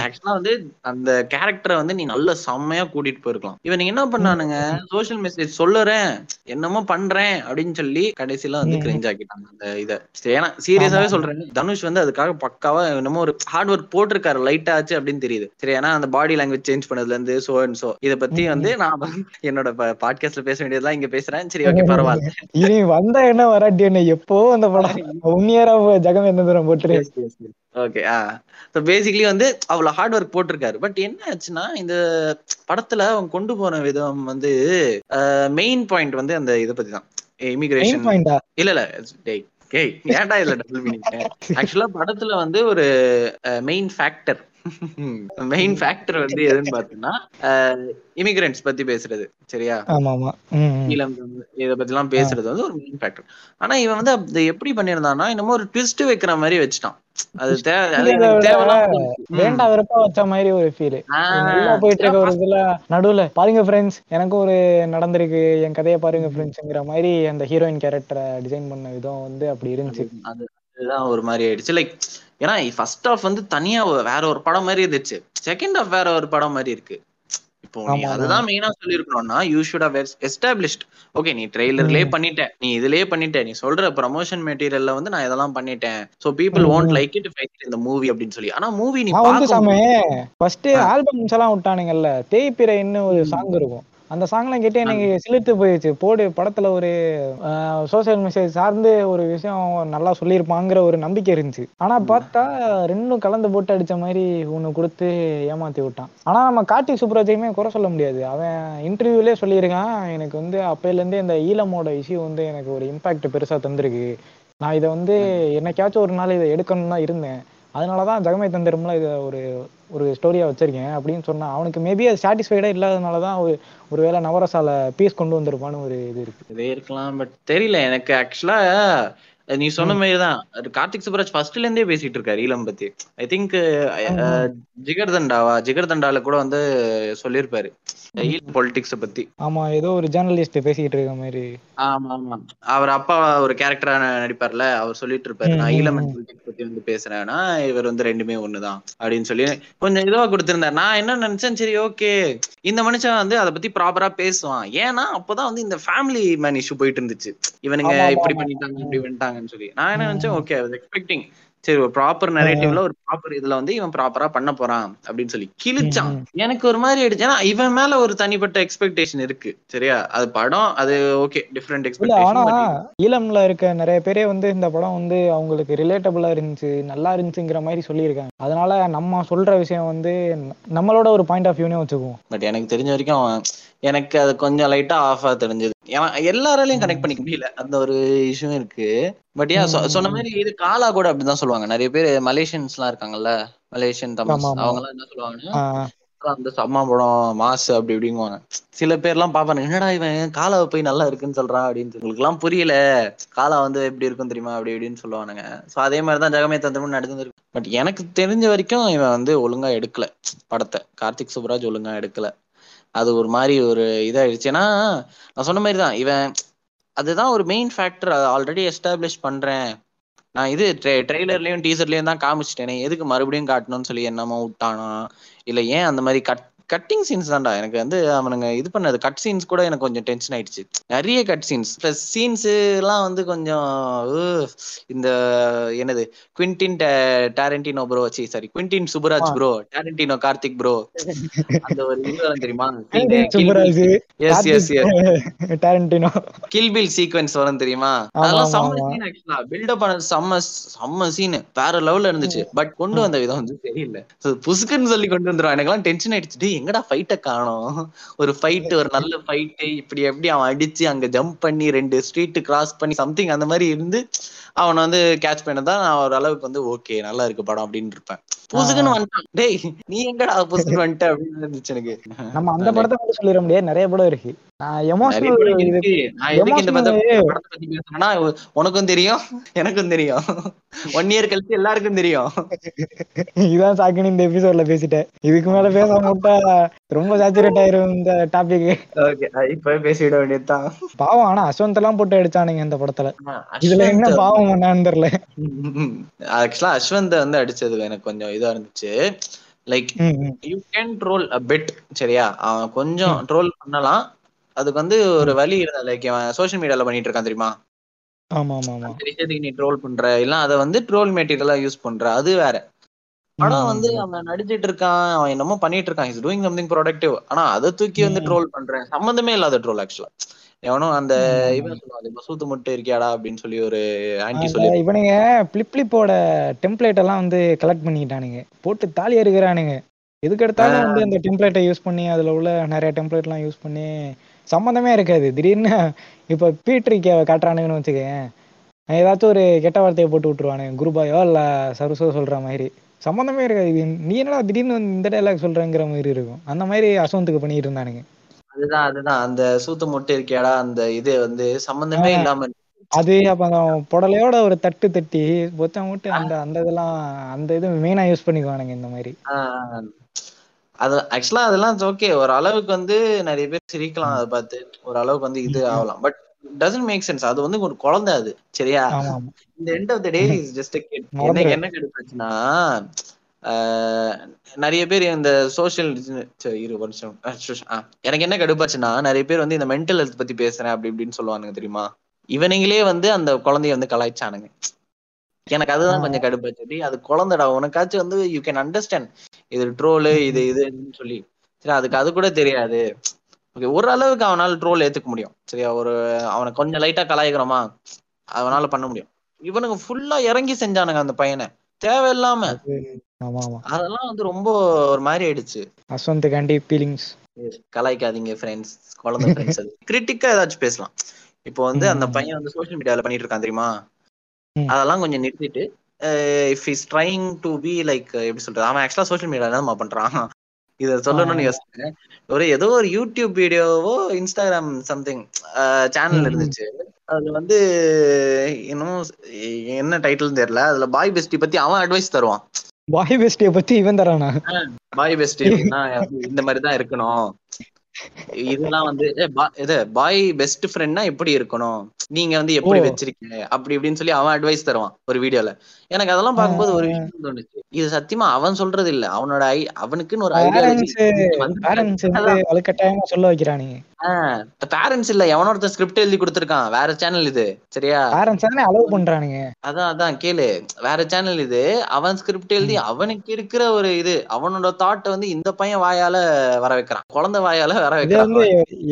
ஆக்சுவலா வந்து அந்த கேரக்டரை வந்து நீ நல்ல செம்மையா கூட்டிட்டு போயிருக்கலாம். இவன் என்ன பண்ணானுங்க? சோஷியல் மெசேஜ் சொல்லுறேன். என்னமோ பண்றேன். அப்படின்னு சொல்லி கடைசியில வந்து. கிரிஞ்ச் ஆக்கிட்டாங்க அந்த இத. ஏன்னா சீரியஸாவே. சொல்றேன். தனுஷ் வந்து அதுக்காக பக்காவா என்னமோ ஒரு ஹார்ட் ஒர்க் போட்டிருக்காரு. லைட் ஆச்சு அப்படின்னு தெரியுது. சரி ஏன்னா அந்த பாடி லாங்குவேஜ் சேஞ்ச் பண்ணதுல இருந்து சோ அண்ட் சோ இத பத்தி. வந்து நான் என்னோட பாட்காஸ்ட்ல பேச வேண்டியதெல்லாம் இங்க பேசுறேன். சரி ஓகே பரவாயில்ல. இனி வந்தா என்ன வராட்டி என்ன? எப்போ அந்த படம்? உன்னியரா ஜெகம் என்ன தூரம் போட்டுரு? ஓகே ஆ. ஸோ பேசிக்கலி வந்து அவ்வளவு ஹார்ட் ஒர்க் போட்டிருக்காரு. பட் என்ன ஆச்சுன்னா இந்த படத்துல அவங்க கொண்டு போன விதம் வந்து மெயின் பாயிண்ட் வந்து அந்த இதை பத்தி தான் இமிகிரேஷன் இல்ல இல்ல. டேய் ஏன்டா இதுல டபுள் மீனிங் ஆக்சுவலா படத்துல வந்து ஒரு மெயின் ஃபேக்டர் மெயின் ஃபேக்டர் வந்து எதுன்னு பாத்தீங்கன்னா இமிகிரண்ட்ஸ் பத்தி பேசுறது சரியா? ஆமா. ஈழம் இத பத்தி எல்லாம் பேசுறது வந்து ஒரு மெயின் ஃபேக்டர் ஆனா இவன் வந்து அது எப்படி பண்ணிருந்தான்னா என்னமோ ஒரு ட்விஸ்ட் வைக்கிற மாதிரி வச்சுட்டான். அது தேவை அது இதை எனக்கு விட தேவையில்லாம தோணுச்சு. ம். வேண்டா வெறுப்பா வச்ச மாதிரி ஒரு ஃபீல் போயிட்டு இருக்க ஒரு இதுல நடுவுல பாருங்க ஃப்ரெண்ட்ஸ் எனக்கும் ஒரு நடந்திருக்கு. என் கதையை பாருங்க ஃப்ரெண்ட்ஸ்ங்கிற மாதிரி அந்த ஹீரோயின் கேரக்டரை டிசைன் பண்ண விதம் வந்து அப்படி இருந்துச்சு. அது அதுதான் ஒரு மாதிரி ஆயிடுச்சு. லைக் ஏன்னா ஃபர்ஸ்ட் ஆஃப் வந்து தனியா வேற ஒரு படம் மாதிரி இருந்துச்சு. செகண்ட் ஆஃப் வேற ஒரு படம் மாதிரி இருக்கு. இப்போ நீ. அதுதான் மெயினா சொல்லிருக்கணும்னா you should have established okay நீ ட்ரெய்லர்லயே பண்ணிட்ட நீ இதுலயே பண்ணிட்ட நீ சொல்ற ப்ரமோஷன் மெட்டீரியல்ல வந்து நான் இதெல்லாம் பண்ணிட்டேன். So people hmm. Like it if இந்த மூவி அப்படின்னு சொல்லி. ஆனா மூவி நீ வந்து சாமி. ஃபர்ஸ்ட். ஆல்பம்ஸ் எல்லாம் விட்டானுங்கல்ல. தேய்பிரைன்னு ஒரு. சாங் இருக்கும். அந்த சாங்லாம் கேட்டு எனக்கு சிலிர்த்து போயிடுச்சு போடு படத்துல ஒரு சோசியல் மெசேஜ் சார்ந்து ஒரு விஷயம் நல்லா சொல்லியிருப்பாங்கிற ஒரு நம்பிக்கை இருந்துச்சு. ஆனா பார்த்தா ரெண்டும் கலந்து போட்டு அடிச்ச மாதிரி ஒண்ணு கொடுத்து ஏமாத்தி விட்டான். ஆனா நம்ம கார்த்திக் சுப்ராஜையுமே குறை சொல்ல முடியாது. அவன் இன்டர்வியூலே சொல்லியிருக்கான். எனக்கு வந்து அப்பையில இருந்தே இந்த ஈழமோட இஷ்யூ வந்து எனக்கு ஒரு இம்பாக்ட் பெருசா தந்திருக்கு. நான் இதை வந்து என்னைக்காச்சும் ஒரு நாள் இதை எடுக்கணும்னு தான் இருந்தேன். அதனாலதான் ஜெகமே தந்திரம்ல இதை ஒரு ஒரு ஸ்டோரியா வச்சிருக்கேன் அப்படின்னு சொன்னா அவனுக்கு மேபி அது சாட்டிஸ்ஃபைடா இல்லாதனாலதான் ஒரு ஒருவேளை நவரசால பீஸ் கொண்டு வந்திருப்பான்னு ஒரு இது இருக்கு. இதே இருக்கலாம் பட் தெரியல எனக்கு ஆக்சுவலா நீ சொன்ன மாதிரி தான் கார்த்திக் சுப்ராஜ் ஃபர்ஸ்ட்ல இருந்தே பேசிட்டு இருக்காரு ஈழம் பத்தி. I think ஜிகர் தண்டாவா? ஜிகர் தண்டால கூட வந்து சொல்லியிருப்பாரு. ஈழம் பொலிட்டிக்ஸ் பத்தி. ஆமா ஏதோ ஒரு ஜேர்னலிஸ்ட் பேசிக்கிட்டு இருக்க மாதிரி ஆமா ஆமா. அவர் அப்பா ஒரு கேரக்டரா நடிப்பார்ல அவர் சொல்லிட்டு இருப்பாரு நான் ஈழம். பொலிட்டிக்ஸ் பத்தி வந்து பேசுறேன்னா இவர் வந்து ரெண்டுமே ஒண்ணுதான் அப்படின்னு சொல்லி கொஞ்சம் இதுவா கொடுத்திருந்தார். நான் என்ன நினைச்சேன் சரி ஓகே. இந்த மனுஷன் வந்து அதை பத்தி ப்ராப்பரா பேசுவான். ஏன்னா அப்பதான் வந்து இந்த ஃபேமிலி மேன் இஷ்யூ போயிட்டு இருந்துச்சு. இவனுங்க இப்படி. பண்ணிட்டாங்க இப்படி பண்ணிட்டாங்கன்னு சொல்லி. நான் என்ன நினைச்சேன் ஓகே எக்ஸ்பெக்டிங் சரி ஒரு ப்ராப்பர் நரேட்டிவ்ல ஒரு ப்ராப்பர் இதுல வந்து இவன் ப்ராப்பரா பண்ண போறான் அப்படின்னு சொல்லி கிழிச்சான். எனக்கு ஒரு மாதிரி ஆயிடுச்சு. ஏன்னா இவன் மேல ஒரு தனிப்பட்ட எக்ஸ்பெக்டேஷன் இருக்கு. சரியா? அது படம் அது ஓகே டிஃப்ரெண்ட் இல்ல ஆனா எக்ஸ்பெக்டேஷன் ஈழம்ல இருக்க நிறைய பேரே வந்து இந்த படம் வந்து அவங்களுக்கு ரிலேட்டபிளா இருந்துச்சு நல்லா இருந்துச்சுங்கிற மாதிரி சொல்லியிருக்காங்க. அதனால நம்ம சொல்ற விஷயம் வந்து நம்மளோட ஒரு பாயிண்ட் ஆஃப் வியூனே வச்சுக்குவோம். பட் எனக்கு தெரிஞ்ச வரைக்கும் எனக்கு அது கொஞ்சம் லைட்டா ஆஃபா தெரிஞ்சது. ஏன்னா எல்லாராலையும் கனெக்ட் பண்ணிக்க முடியல. அந்த ஒரு இஷ்யூ இருக்கு. பட் ஏன் சொன்ன மாதிரி இது காலா கூட அப்படிதான் சொல்லுவாங்க. நிறைய பேர் மலேசியன்ஸ் எல்லாம் இருக்காங்கல்ல மலேசியன் தமிழ். அவங்க எல்லாம் என்ன சொல்லுவாங்கன்னா அந்த சம்மா படம் மாசு அப்படி இப்படிங்குவாங்க. சில பேர்லாம் பாப்பாங்க என்னடா இவன்? காலாவை போய் நல்லா இருக்குன்னு சொல்றான் அப்படின்னு. உங்களுக்கு எல்லாம் புரியல. காலா வந்து எப்படி இருக்கும் தெரியுமா? அப்படி இப்படின்னு சொல்லுவானுங்க. சோ அதே மாதிரிதான் ஜெகமே தந்திரமும் நடந்துருக்கு. பட் எனக்கு தெரிஞ்ச வரைக்கும் இவன் வந்து ஒழுங்கா எடுக்கல படத்தை. கார்த்திக் சுப்ராஜ் ஒழுங்கா எடுக்கல. அது ஒரு மாதிரி ஒரு இதாயிடுச்சு. ஏன்னா நான் சொன்ன மாதிரி தான் இவன் அதுதான் ஒரு மெயின் ஃபேக்டர் ஆல்ரெடி எஸ்டாப்ளிஷ் பண்றேன். நான் இது ட்ரெய்லர்லயும் டீசர்லயும் தான் காமிச்சிட்டேனே. எதுக்கு மறுபடியும் காட்டணும்னு சொல்லி என்னமோ விட்டானா? இல்ல ஏன் அந்த மாதிரி கட் கட்டிங் சீன்ஸ் தான்டா. எனக்கு வந்து அவனுங்க இது பண்ணது. கட் சீன்ஸ் கூட எனக்கு கொஞ்சம் டென்ஷன் ஆயிடுச்சு. நிறைய கட் சீன்ஸ் ப்ளஸ் சீன்ஸ் எல்லாம் வந்து கொஞ்சம் இந்த என்னது? Quentin Tarantino bro C sorry Quentin Subbaraj bro Tarantino Karthik bro அந்த ஒரு இது தெரியுமா? Yes yes yes Tarantino Kill Bill sequence வரும் தெரியுமா? அதெல்லாம் செம்ம. சீன் ஆக்சுவலா பில்டப் பண்ணது செம்ம செம்ம சீன் வேற லெவல்ல இருந்துச்சு. பட் கொண்டு வந்த விதம் வந்து தெரியல. So, புசுக்குன்னு சொல்லி கொண்டு வந்துருவான். எனக்கெல்லாம் டென்ஷன் ஆயிடுச்சு. எங்கடா ஃபைட்ட காணோம்? ஒரு ஃபைட் ஒரு நல்ல ஃபைட் இப்படி எப்படி அவன் அடிச்சு அங்க ஜம்ப் பண்ணி ரெண்டு ஸ்ட்ரீட் கிராஸ் பண்ணி சம்திங் அந்த மாதிரி இருந்து அவனை வந்து கேட்ச் பண்ணதான் நான் ஒரு அளவுக்கு வந்து ஓகே நல்லா இருக்கு படம் அப்படின்னு இருப்பேன். புசுக்குன்னு வந்துட்டான். டேய் நீ எங்கடா புசுக்குன்னு வந்துட்ட அப்படின்னு இருந்துச்சு எனக்கு. நம்ம அந்த படத்தை மட்டும் சொல்லிட முடியாது. நிறைய படம் இருக்கு. உனக்கும் தெரியும் எனக்கும் தெரியும். ஒன் இயர் கழிச்சு எல்லாருக்கும் தெரியும். இதான் சாக்குன்னு இந்த எபிசோட்ல பேசிட்டேன். இதுக்கு மேல பேச விட்டா ரொம்ப சேச்சுரேட் ஆயிரும் இந்த டாபிக் ஓகே இப்பவே பேசிவிட வேண்டியதுதான். பாவம் ஆனா அஸ்வந்த் எல்லாம் போட்டு அடிச்சானுங்க இந்த படத்துல. இதுல என்ன பாவம் பண்ணான்னு தெரியல. ஆக்சுவலா அஸ்வந்த் வந்து அடிச்சதுல எனக்கு கொஞ்சம் இதா இருந்துச்சு. Like. You can troll a bit சரியா? அவன் கொஞ்சம் ட்ரோல் பண்ணலாம். அதுக்கு வந்து ஒரு வழி இருந்தா லைக் அவன் சோஷியல் மீடியால பண்ணிட்டு இருக்கான் தெரியுமா? ஆமா ஆமா நீ ட்ரோல் பண்ற. இல்ல அதை வந்து ட்ரோல் மெட்டீரியலா யூஸ் பண்ற. அது வேற. படம் வந்து அவன் நடிச்சிட்டு இருக்கான் அவன் என்னமோ பண்ணிட்டு இருக்கான். இஸ் டூயிங் சம்திங் ப்ரொடக்டிவ் ஆனா அதை தூக்கி வந்து. ட்ரோல் பண்றேன். சம்பந்தமே இல்லாத ட்ரோல் ஆக்சுவலா எவனும் அந்த. இவன் சொல்லுவான் மசூத்து முட்டை இருக்கியாடா அப்படின்னு சொல்லி ஒரு ஆன்டி சொல்லி இவனுங்க பிளிப் பிளிப்போட டெம்ப்ளேட் எல்லாம் வந்து கலெக்ட் பண்ணிக்கிட்டானுங்க. போட்டு தாலி எடுக்கிறானுங்க எதுக்கு எடுத்தாலும் வந்து அந்த டெம்ப்ளேட்டை யூஸ் பண்ணி அதுல உள்ள நிறைய டெம்ப்ளேட் எல்லாம் யூஸ் பண்ணி சம்மந்தமே இருக்காது. திடீர்னு இப்ப பீட்ரிக்க காட்டுறானுங்கன்னு வச்சுக்கேன் ஏதாச்சும் ஒரு கெட்ட வார்த்தையை போட்டு விட்டுருவானுங்க. குருபாயோ இல்ல சருசோ சொல்ற மாதிரி. சம்மந்தமே இருக்காது. நீ என்னடா திடீர்னு இந்த டைலாக் சொல்றேங்கிற மாதிரி இருக்கும். அந்த மாதிரி அசவந்துக்கு பண்ணிட்டு இருந்தானுங்க. அதுதான் அதுதான். அந்த சூத்து முட்டை இருக்கியாடா அந்த இது வந்து சம்பந்தமே. இல்லாம அது அப்ப அந்த புடலையோட ஒரு தட்டு தட்டி பொத்தம் விட்டு அந்த அந்த இதெல்லாம் அந்த இது மெயினா யூஸ் பண்ணிக்குவானுங்க இந்த மாதிரி. அது ஆக்சுவலா அதெல்லாம் ஓகே ஒரு அளவுக்கு வந்து நிறைய பேர் சிரிக்கலாம் அதை பார்த்து. ஒரு அளவுக்கு வந்து இது. ஆகலாம். பட் டசன்ட் மேக் சென்ஸ் அது வந்து ஒரு குழந்தை அது. சரியா? இந்த end of the day is just என்ன. என்ன கிடைச்சுன்னா நிறைய பேர் இந்த சோஷியல் இரு ஆ, எனக்கு என்ன கடுப்பாச்சுன்னா நிறைய பேர் வந்து இந்த மென்டல் ஹெல்த் பத்தி பேசுறேன் அப்படி இப்படின்னு சொல்லுவானுங்க தெரியுமா? இவனுங்களே வந்து அந்த குழந்தைய வந்து கலாய்ச்சானுங்க. எனக்கு அதுதான். கொஞ்சம் கடுப்பாச்சு. அது குழந்தைடா. உனக்காச்சும் வந்து யூ கேன் அண்டர்ஸ்டாண்ட் இது ட்ரோலு இது இதுன்னு சொல்லி. சரி அதுக்கு அது கூட தெரியாது. ஓகே ஒரு அளவுக்கு அவனால ட்ரோல் ஏத்துக்க முடியும். சரியா? ஒரு அவனை கொஞ்சம் லைட்டா கலாய்க்கிறோமா? அவனால பண்ண முடியும். இவனுங்க ஃபுல்லா இறங்கி செஞ்சானுங்க அந்த பையனை. தேவையில்லாம. அதெல்லாம் வந்து ரொம்ப ஒரு மாதிரி ஆயிடுச்சு. அஸ்வந்த் காண்டி ஃபீலிங்ஸ் கலாய்க்காதீங்க ஃப்ரெண்ட்ஸ் குழந்தை ஃப்ரெண்ட்ஸ் கிரிட்டிக்கா ஏதாச்சும் பேசலாம். இப்போ வந்து அந்த. பையன் வந்து சோஷியல் மீடியால பண்ணிட்டு இருக்கான் தெரியுமா. அதெல்லாம் கொஞ்சம் நிறுத்திட்டு if is trying to be like எப்படி சொல்றது? அவன் ஆக்சுவலா சோஷியல் மீடியால தான் பண்றான்? இத சொல்லணும்னு யோசிச்சேன் ஒரு ஏதோ ஒரு யூடியூப் வீடியோவோ இன்ஸ்டாகிராம் சம்திங் சேனல். இருந்துச்சு. அது வந்து இன்னும் என்ன டைட்டில் தெரியல. அதுல பாய் பெஸ்டி பத்தி அவன் அட்வைஸ் தருவான். பாய் பெஸ்டிய பத்தி இவன் தரானா? பாய் பெஸ்டி இந்த மாதிரி தான் இருக்கணும். இதெல்லாம் வந்து இது பாய் பெஸ்ட் ஃப்ரெண்ட்னா எப்படி இருக்கணும்? நீங்க வந்து எப்படி. வச்சிருக்கீங்க? அப்படி இப்படின்னு சொல்லி அவன் அட்வைஸ் தருவான் ஒரு வீடியோல எனக்கு அதெல்லாம் பார்க்கும்போது ஒரு. விஷயம் தோணுச்சு. இது சத்தியமா அவன் சொல்றது இல்ல அவனோட ஐ அவனுக்குன்னு ஒரு வலுக்கட்டாயமா சொல்ல வைக்கிறானுங்க பேரண்ட்ஸ் இல்ல எவனோ ஒருத்தன் ஸ்கிரிப்ட் எழுதி கொடுத்திருக்கான். வேற சேனல் இது சரியா? பேரண்ட்ஸ் தானே அலோவ் பண்றானுங்க. அதான் அதான் கேளு. வேற சேனல் இது. அவன் ஸ்கிரிப்ட் எழுதி அவனுக்கு இருக்கிற ஒரு இது அவனோட தாட் வந்து இந்த பையன் வாயால வர வைக்கிறான். குழந்தை வாயால வர வைக்கிறான்.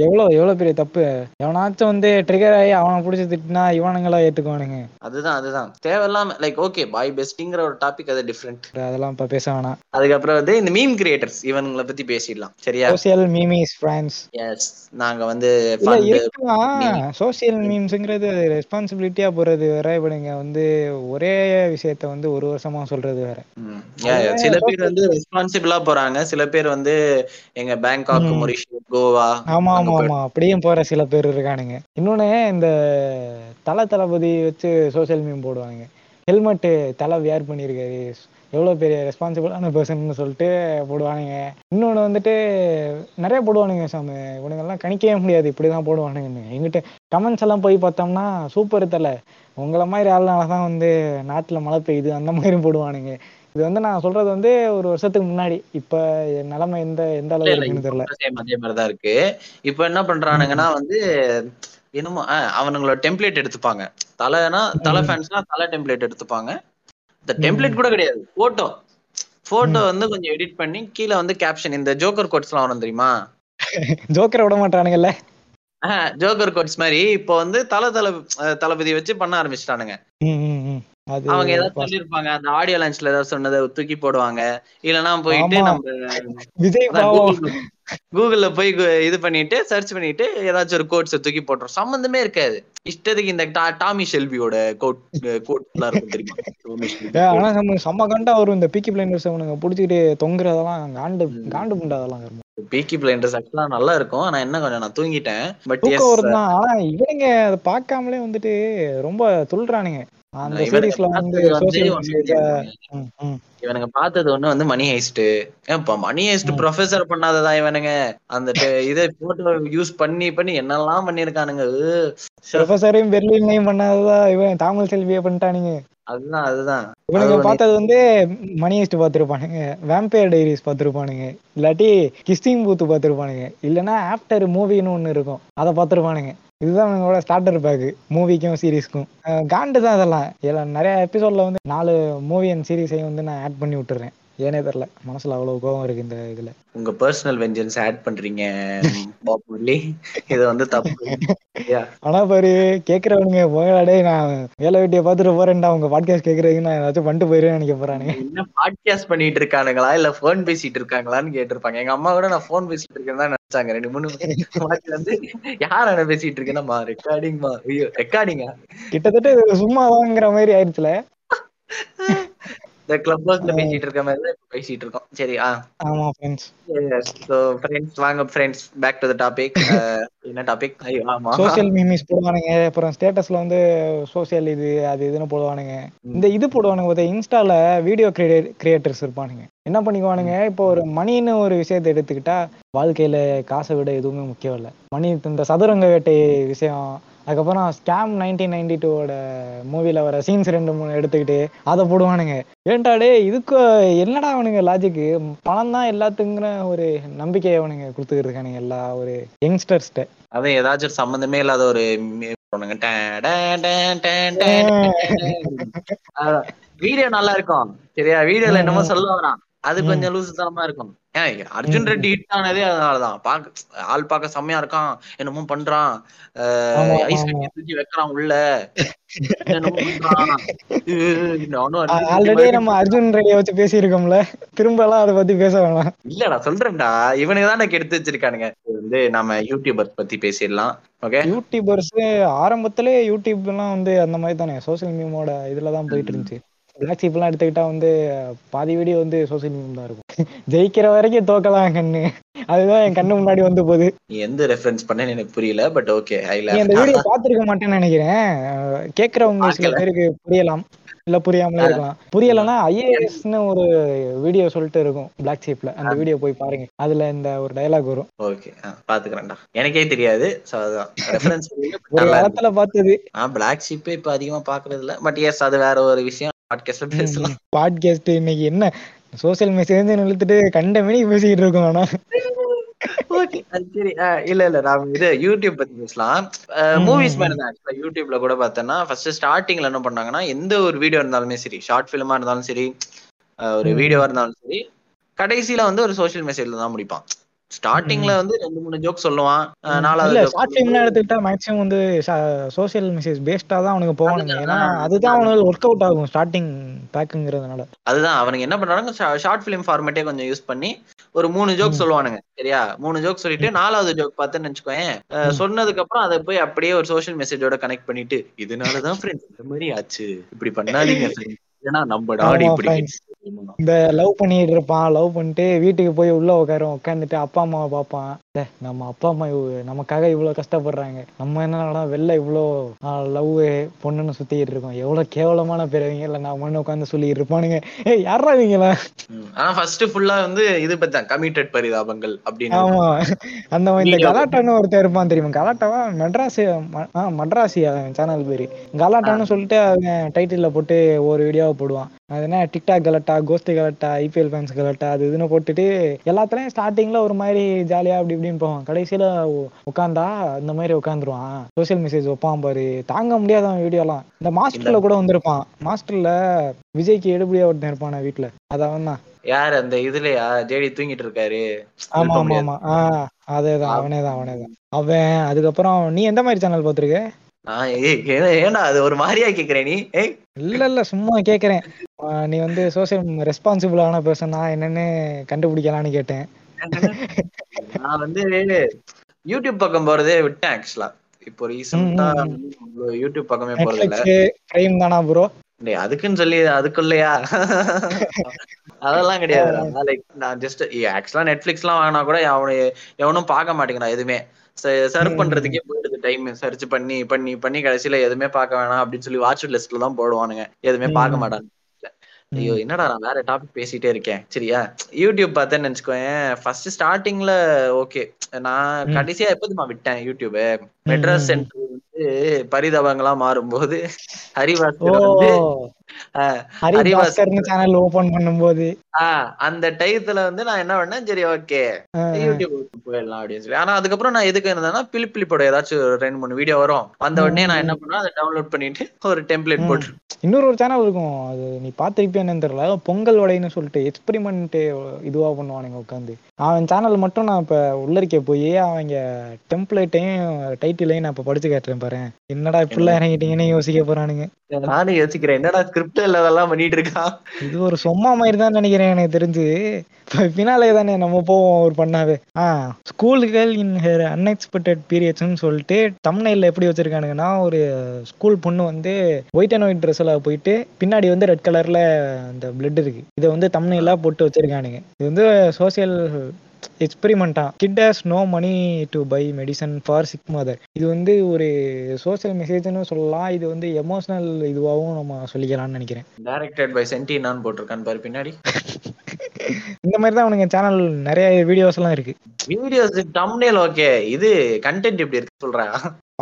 எவ்வளவு எவ்வளவு பெரிய தப்பு? எவனாச்சும் வந்து ட்ரிகர் ஆகி அவனை புடிச்சு திட்டினா இவனுங்களா ஏத்துக்குவானுங்க. அதுதான் அதுதான். தேவையில்லாம லைக் ஓகே பாய் பெஸ்டிங்கிற ஒரு டாபிக் அது டிஃப்ரெண்ட் அதெல்லாம் இப்ப பேச வேணாம். அதுக்கப்புறம் வந்து இந்த மீம் கிரியேட்டர்ஸ் இவனுங்களை பத்தி பேசிடலாம். சரியா? சோசியல் மீமிஸ் ஃப்ரான்ஸ் எஸ் நாங்க வந்து. சோசியல் மீம்ஸ்ங்கிறது ரெஸ்பான்சிபிலிட்டியா போறது வேற. இப்ப நீங்க வந்து ஒரே விஷயத்த வந்து ஒரு வருஷமா சொல்றது வேற. சில பேர் வந்து ரெஸ்பான்சிபிளா போறாங்க. சில பேர் வந்து எங்க பேங்காக். மொரிஷியஸ் கோவா ஆமா ஆமா ஆமா. அப்படியும் போற சில பேர் இருக்கானுங்க. இன்னொன்னு இந்த தல தளபதி வச்சு சோசியல் மீம் போடுவாங்க ஹெல்மெட் தலை வியர் பண்ணியிருக்காரு. எவ்வளோ பெரிய ரெஸ்பான்சிபிளான பர்சன் சொல்லிட்டு போடுவானுங்க. இன்னொன்று வந்துட்டு நிறைய போடுவானுங்க சாமி. இவனுங்கெல்லாம் கணிக்கவே முடியாது. இப்படி தான் போடுவானுங்கன்னு. எங்கிட்ட கமெண்ட்ஸ் எல்லாம் போய் பார்த்தோம்னா சூப்பர் தலை. உங்களை மாதிரி ஆளுனால தான் வந்து நாட்டில் மழை பெய்யுது. அந்த மாதிரி போடுவானுங்க. இது வந்து நான் சொல்றது வந்து ஒரு வருஷத்துக்கு முன்னாடி. இப்போ நிலைமை எந்த எந்த அளவு இருக்குன்னு தெரியல. அதே மாதிரிதான் இருக்கு. இப்ப என்ன பண்றானுங்கன்னா வந்து என்னமோ அவனுங்களோட டெம்ப்ளேட் எடுத்துப்பாங்க. தலைனா தலை. ஃபேன்ஸ்னா தலை டெம்ப்ளேட் எடுத்துப்பாங்க. இந்த. டெம்ப்ளேட் கூட கிடையாது. Photo photo. வந்து கொஞ்சம் எடிட் பண்ணி கீழே வந்து கேப்ஷன் இந்த ஜோக்கர் கோட்ஸ் எல்லாம் வரும் தெரியுமா? ஜோக்கரை விட மாட்டானுங்கல்ல? ஜோக்கர் கோட்ஸ் மாதிரி. இப்போ வந்து தல தல தளபதி வச்சு பண்ண ஆரம்பிச்சிட்டானுங்க. அவங்க ஏதாவது சொல்லிருப்பாங்க அந்த ஆடியோ லான்ச்ல ஏதாவது சொன்னதை தூக்கி போடுவாங்க. இல்லைன்னா போயிட்டு. நம்ம விஜய் கூகுள்ல போய் இது பண்ணிட்டு சர்ச் பண்ணிட்டு ஏதாச்சும் ஒரு கோட்ஸ் தூக்கி போட்டுரும். சம்பந்தமே இருக்காது. இஷ்டத்துக்கு இந்த டாமி ஷெல்பியோட கோட் கோட் எல்லாம் இருக்கும் தெரியுமா. ஆனா நம்ம செம்ம கண்டா வரும். இந்த பீக்கி பிளைண்டர்ஸ் அவனுங்க புடிச்சிட்டு தொங்குறதெல்லாம் காண்டு. காண்டு புண்டா அதெல்லாம் கருமம். பீக்கி பிளைண்டர்ஸ் ஆக்சுவலா நல்லா இருக்கும். ஆனா என்ன கொஞ்சம் நான் தூங்கிட்டேன். பட் எஸ் தூக்கம் வருது தான் ஆனா இவனுங்க அதை பார்க்காமலே வந்துட்டு ரொம்ப துள்ளுறானுங்க. அந்த சீரீஸ்ல வந்து இவனுங்க பார்த்தது ஒண்ணு வந்து மணி ஹைஸ்ட் இப்ப மணி ஹைஸ்ட். ப்ரொஃபசர் பண்ணாததா இவனுங்க? அந்த இதை போட்டோ யூஸ் பண்ணி பண்ணி என்னெல்லாம் பண்ணிருக்கானுங்க ப்ரொஃபஸரையும் பெர்லின்லையும் பண்ணாததான் இவன் தாமல் செல்வியை பண்ணிட்டானுங்க. அதுதான் அதுதான். இவனுங்க பார்த்தது வந்து மணி ஹெஸ்ட் பார்த்துருப்பானுங்க. வேம்பயர் டைரிஸ் பார்த்துருப்பானுங்க. இல்லாட்டி கிஸ்டிங் பூத்து பார்த்துருப்பானுங்க. இல்லைன்னா ஆஃப்டர் மூவின்னு ஒன்று இருக்கும். அதை பார்த்துருப்பானுங்க. இதுதான் இவங்களோட ஸ்டார்டர் பேக்கு மூவிக்கும் சீரீஸ்க்கும் காண்டு தான் அதெல்லாம் எல்லாம் நிறைய எபிசோடில் வந்து நாலு மூவி அண்ட் சீரீஸையும் வந்து நான் ஆட் பண்ணி விட்டுறேன். ஏனே தெரில மனசுல அவ்வளவு கோவம் இருக்கு இந்த இதுல. உங்க பர்சனல் வெஞ்சன்ஸ் ஆட் பண்றீங்க பாப் முரளி இது வந்து தப்பு. ஆனா பாரு கேக்குறவனுங்க போகலாடே நான் வேலை வெட்டியை பார்த்துட்டு போறேன்டா உங்க பாட்காஸ்ட் கேக்குறதுக்கு நான் ஏதாச்சும் பண்ணிட்டு போயிருவேன் நினைக்க போறானுங்க. என்ன பாட்காஸ்ட் பண்ணிட்டு இருக்கானுங்களா? இல்ல போன் பேசிட்டு இருக்காங்களான்னு கேட்டிருப்பாங்க. எங்க அம்மா கூட நான் போன் பேசிட்டு இருக்கேன்னு தான் நினைச்சாங்க. ரெண்டு மூணு வாட்டி வந்து யார் என்ன பேசிட்டு இருக்கேன்னா ரெக்கார்டிங்மா ஐயோ ரெக்கார்டிங்கா கிட்டத்தட்ட சும்மா வாங்குற மாதிரி ஆயிடுச்சுல. கிளப் ஹவுஸ்ல பேசிட்டு இருக்க மாதிரி தான் பேசிட்டு இருக்கோம். சரி ஆ. ஆமா ஃப்ரெண்ட்ஸ் ஸோ ஃப்ரெண்ட்ஸ் வாங்க friends back to the topic என்ன டாபிக் ஐயோ ஆமா. சோஷியல் மீமிஸ் போடுவானுங்க. அப்புறம் ஸ்டேட்டஸ்ல வந்து சோஷியல் இது அது இதுன்னு போடுவானுங்க. இந்த இது போடுவானுங்க பார்த்தா இன்ஸ்டால வீடியோ கிரியேட்டர்ஸ் இருப்பானுங்க. என்ன பண்ணிக்குவானுங்க? இப்போ ஒரு மணின்னு ஒரு விஷயத்தை எடுத்துக்கிட்டா வாழ்க்கையில காசை விட எதுவுமே முக்கியம் இல்லை. மணி இந்த சதுரங்க வேட்டை விஷயம் அதுக்கப்புறம் ஸ்கேம் நைன்டீன் நைன்டி டூவோட மூவில வர சீன்ஸ் ரெண்டு மூணு எடுத்துக்கிட்டு அதை போடுவானுங்க. ஏன்டா டே இதுக்கு என்னடா அவனுங்க லாஜிக்கு பணம் தான் எல்லாத்துக்குங்கிற ஒரு நம்பிக்கையை அவனுங்க கொடுத்துக்கிட்டு எல்லா ஒரு யங்ஸ்டர்ஸ்ட்ட அதான் ஏதாச்சும் ஒரு சம்பந்தமே இல்லாத ஒரு. வீடியோ நல்லா இருக்கும். சரியா? வீடியோல என்னமோ சொல்ல வரான் அது கொஞ்சம் லூசுத்தனமா இருக்கும். அர்ஜுன் ரெட்டி ஹிட் ஆனதே அதனாலதான். பாக்க ஆள் பார்க்க செம்மையா இருக்கான். என்னமோ பண்றான். ஐஸ். கட்டி தூக்கி வைக்கிறான் உள்ள. ஆல்ரெடி நம்ம அர்ஜுன் ரெடியை வச்சு பேசியிருக்கோம்ல. திரும்ப எல்லாம் அதை பத்தி பேச வேணாம். இல்லடா சொல்றேன்டா. இவனுக்கு தான் எடுத்து வச்சிருக்கானுங்க. வந்து நம்ம யூடியூபர் பத்தி பேசிடலாம். ஓகே யூடியூபர்ஸ் ஆரம்பத்திலே யூடியூப் எல்லாம் வந்து அந்த மாதிரி தானே. சோசியல் மீமோட இதுல தான் போயிட்டு இருந்துச்சு. பிளாக் ஷீப் எல்லாம் எடுத்துக்கிட்டா வந்து பாதி வீடியோ வந்து சோசியல் மீம் தான் இருக்கும். ஜெயிக்கிற வரைக்கும் தோக்கலாம் கண்ணு. அதுதான் என் கண்ணு முன்னாடி வந்து போகுது. நீ எந்த ரெஃபரன்ஸ் பண்ணேன்னு எனக்கு புரியல பட் ஓகே ஐ அந்த வீடியோ பார்த்திருக்க மாட்டேன்னு நினைக்கிறேன். கேக்குறவங்க சில. பேருக்கு புரியலாம். இல்ல புரியாமலே இருக்கலாம். புரியலன்னா ஐஏஎஸ்னு ஒரு வீடியோ சொல்லிட்டு இருக்கும் பிளாக் ஷீப்ல அந்த வீடியோ போய் பாருங்க. அதுல இந்த ஒரு டயலாக் வரும். ஓகே பாத்துக்கிறேன்டா எனக்கே தெரியாது சோ அதான். ரெஃபரன்ஸ் ஒரு காலத்துல பார்த்தது. நான் பிளாக் ஷிப்பே இப்ப அதிகமா பாக்குறது இல்ல பட் எஸ் அது வேற ஒரு விஷயம். பாட்காஸ்ட்ல பேசலாம். பாட்காஸ்ட் இன்னைக்கு என்ன? சோசியல் மெசேஜ் இழுத்துட்டு கண்ட மணி பேசிக்கிட்டு இருக்கோம் ஆனா ஓகே சரி. இல்ல இல்ல நான் இது யூடியூப் பத்தி பேசலாம். மூவிஸ் மாதிரி தான் ஆக்சுவலா யூடியூப்ல கூட பார்த்தேன்னா ஃபர்ஸ்ட் ஸ்டார்டிங்ல என்ன பண்ணாங்கன்னா எந்த ஒரு வீடியோ இருந்தாலுமே சரி ஷார்ட் ஃபிலிமா இருந்தாலும் சரி ஒரு வீடியோவா இருந்தாலும் சரி கடைசியில வந்து ஒரு சோஷியல் மெசேஜ்ல தான் முடிப்பான். ஸ்டார்டிங்ல வந்து ரெண்டு மூணு ஜோக் சொல்லுவான். நாலாவது ஷார்ட் ஃபிலிம்லாம் எடுத்துக்கிட்டா மேக்ஸிமம் வந்து சோஷியல் மெசேஜ் பேஸ்டா தான் அவனுக்கு போவானுங்க ஏன்னா அதுதான் அவனுக்கு ஒர்க் அவுட் ஆகும் ஸ்டார்டிங் பேக்குங்கிறதுனால அதுதான் அவனுங்க என்ன பண்றாங்க ஷார்ட் ஃபிலிம் ஃபார்மேட்டே கொஞ்சம் யூஸ் பண்ணி ஒரு மூணு ஜோக். சொல்லுவானுங்க சரியா மூணு ஜோக் சொல்லிட்டு நாலாவது ஜோக் பார்த்தேன்னு ம். சொன்னதுக்கு அப்புறம் அதை போய் அப்படியே ஒரு சோஷியல் மெசேஜோட கனெக்ட் பண்ணிட்டு இதனாலதான் ஃப்ரெண்ட்ஸ் இந்த மாதிரி ஆச்சு இப்படி பண்ணாதீங்க. ஏன்னா நம்ம ஆமா இப்படி. இந்த லவ் பண்ணிட்டு இருப்பான். லவ் பண்ணிட்டு வீட்டுக்கு போய் உள்ள உட்காரும் உட்காந்துட்டு அப்பா அம்மாவை பார்ப்பான். நம்ம அப்பா அம்மா இவ- நமக்காக இவ்வளவு கஷ்டப்படுறாங்க. நம்ம என்னடா வெளில இவ்வளோ லவ் பொண்ணுன்னு சுத்திட்டு இருக்கோம். எவ்வளவு கேவலமான பிறவிங்க இல்ல நான் மண்ணு உட்காந்து சொல்லிட்டு இருப்பானுங்க. ஏய் யாரா இவங்களா. ஆனா ஃபர்ஸ்ட் ஃபுல்லா வந்து இது பத்தி தான் கமிட்டட் பரிதாபங்கள் அப்படின்னு. ஆமா. அந்த மாதிரி இந்த. கலாட்டான்னு ஒருத்தன் இருப்பான் தெரியுமா? கலாட்டாவா? மெட்ராஸ் ம- ஆ மட்ராசி அவன் சேனல் பேரு. கலாட்டான்னு சொல்லிட்டு அவன் டைட்டில்ல போட்டு ஒரு வீடியோவை போடுவான். அது என்ன டிக்டாக் கலட்டா கோஸ்ட் கலட்டா ஐபிஎல் ஃபேன்ஸ் கலட்டா அது இதுன்னு போட்டுட்டு எல்லாத்துலயும் ஸ்டார்டிங்ல ஒரு மாதிரி ஜாலியா அப்படி இப்படின்னு போவான். கடைசியில உட்காந்தா இந்த மாதிரி உட்காந்துருவான் சோஷியல் மெசேஜ் வைப்பான் பாரு. தாங்க முடியாத அவன் வீடியோலாம் இந்த மாஸ்டர்ல கூட வந்திருப்பான். மாஸ்டர்ல விஜய்க்கு எடுபடியா ஒருத்தன் இருப்பான் வீட்டுல அது அவன் தான் யார் அந்த இதுலயா? ஜேடி தூங்கிட்டு இருக்காரு. ஆமா ஆமா ஆமா. ஆஹ் அதேதான் அவனேதான் அவனேதான். அவன் அதுக்கப்புறம் நீ எந்த மாதிரி சேனல் பாத்திருக்க நான் ஏய், ஏ- ஏன்டா அது ஒரு மாதிரியா கேக்குறேன் நீ. இல்ல இல்ல சும்மா கேக்குறேன். நீ வந்து சோசியல் ரெஸ்பான்சிபிளான பர்சனா என்னன்னு கண்டுபிடிக்கலாம்னு கேட்டேன். நான் வந்து யூடியூப் பக்கம் போறதே விட்டேன் ஆக்சுவலா இப்போ ரீசெண்டா யூடியூப் பக்கமே போறது இல்ல பிரைம் தானா ப்ரோ டேய், அதுக்குன்னு சொல்லி அதுக்குள்ளயா? அதெல்லாம் கிடையாது. லைக் நான் ஜஸ்ட் ஆக்சுவலா நெட்ஃபிளிக்ஸ் எல்லாம் வாங்கினா கூட அவனு எவனும் பார்க்க மாட்டேங்கிறான் எதுவுமே. சர்ச். பண்றதுக்கே போயிடுது டைம் சர்ச் பண்ணி பண்ணி பண்ணி கடைசியில எதுவுமே பார்க்க வேணாம் அப்படின்னு சொல்லி வாட்ச் லிஸ்ட்ல தான் போடுவானுங்க. எதுவுமே பார்க்க ம். ஐயோ என்னடா நான் வேற டாபிக் பேசிட்டே இருக்கேன். சரியா? யூடியூப் பார்த்தேன்னு நினைச்சுக்கோயேன் ஃபர்ஸ்ட் ஸ்டார்டிங்ல ஓகே நான். கடைசியா எப்ப விட்டேன் யூடியூப் மெட்ராஸ். சென்டர் வந்து பரிதாபங்களா மாறும்போது ஹரிவாஸ்கர் வந்து ஆஹ், ஹரி ஹரிவாஸ் பாஸ்கர்னு சேனல் ஓபன் பண்ணும்போது அந்த டயத்துல வந்து நான் என்ன பண்ணேன் சரி ஓகே. யூடியூப் போயிடலாம் அப்படின்னு சொல்லி. ஆனா அதுக்கப்புறம் நான் எதுக்கு இருந்தேன்னா பிலிப்பிலிப்போட ஏதாச்சும் ரெண்டு மூணு வீடியோ வரும். வந்த உடனே நான் என்ன பண்ணேன் அதை டவுன்லோட் பண்ணிட்டு ஒரு டெம்ப்ளேட். போட்டு இன்னொரு ஒரு சேனல் இருக்கும். அது நீ பார்த்திருப்பியா என்னன்னு தெரியல. பொங்கல் வடைன்னு சொல்லிட்டு எக்ஸ்பெரிமெண்ட் இதுவா பண்ணுவானுங்க உட்காந்து அவன் சேனல் மட்டும் நான் இப்ப உள்ளரிக்க போய் அவங்க டெம்ப்ளேட்டையும் டைட்டிலையும் நான் இப்ப படிச்சு காட்டுறேன் பாரு. என்னடா இப்படிலாம் இறங்கிட்டீங்கன்னு யோசிக்க போறானுங்க. நானும் யோசிக்கிறேன். என்னடா ஸ்கிரிப்ட் இல்லாதெல்லாம் பண்ணிட்டு இருக்கான் இது ஒரு சொம்மா மாதிரி தான் நினைக்கிறேன் எனக்கு தெரிஞ்சு. பின்னாலே தானே நம்ம போவோம் ஒரு பண்ணாவே. ஆ school girl in her unexpected பீரியட்ஸ்னு சொல்லிட்டு தமிழ்நெல்ல எப்படி வச்சிருக்கானுங்கன்னா ஒரு ஸ்கூல் பொண்ணு வந்து ஒயிட் அண்ட் ஒயிட் ட்ரெஸ்ல போயிட்டு பின்னாடி வந்து ரெட் கலர்ல அந்த பிளட் இருக்கு. இதை வந்து தமிழ்நெல்லா போட்டு வச்சிருக்கானுங்க. இது வந்து social எக்ஸ்பெரிமெண்டா kid has no money to buy medicine for sick mother இது வந்து ஒரு சோஷியல் மெசேஜ்னு சொல்லலாம். இது வந்து எமோஷனல் இதுவாகவும் நம்ம சொல்லிக்கலாம்னு நினைக்கிறேன். டைரக்டட் பை சென்டினான்னு போட்டிருக்கான் பாரு பின்னாடி. இந்த மாதிரி தான் அவனுங்க சேனல் நிறைய வீடியோஸ் எல்லாம் இருக்கு. வீடியோஸ் தம்ப்நெயில் ஓகே இது கண்டென்ட் எப்படி இருக்கு சொல்றா.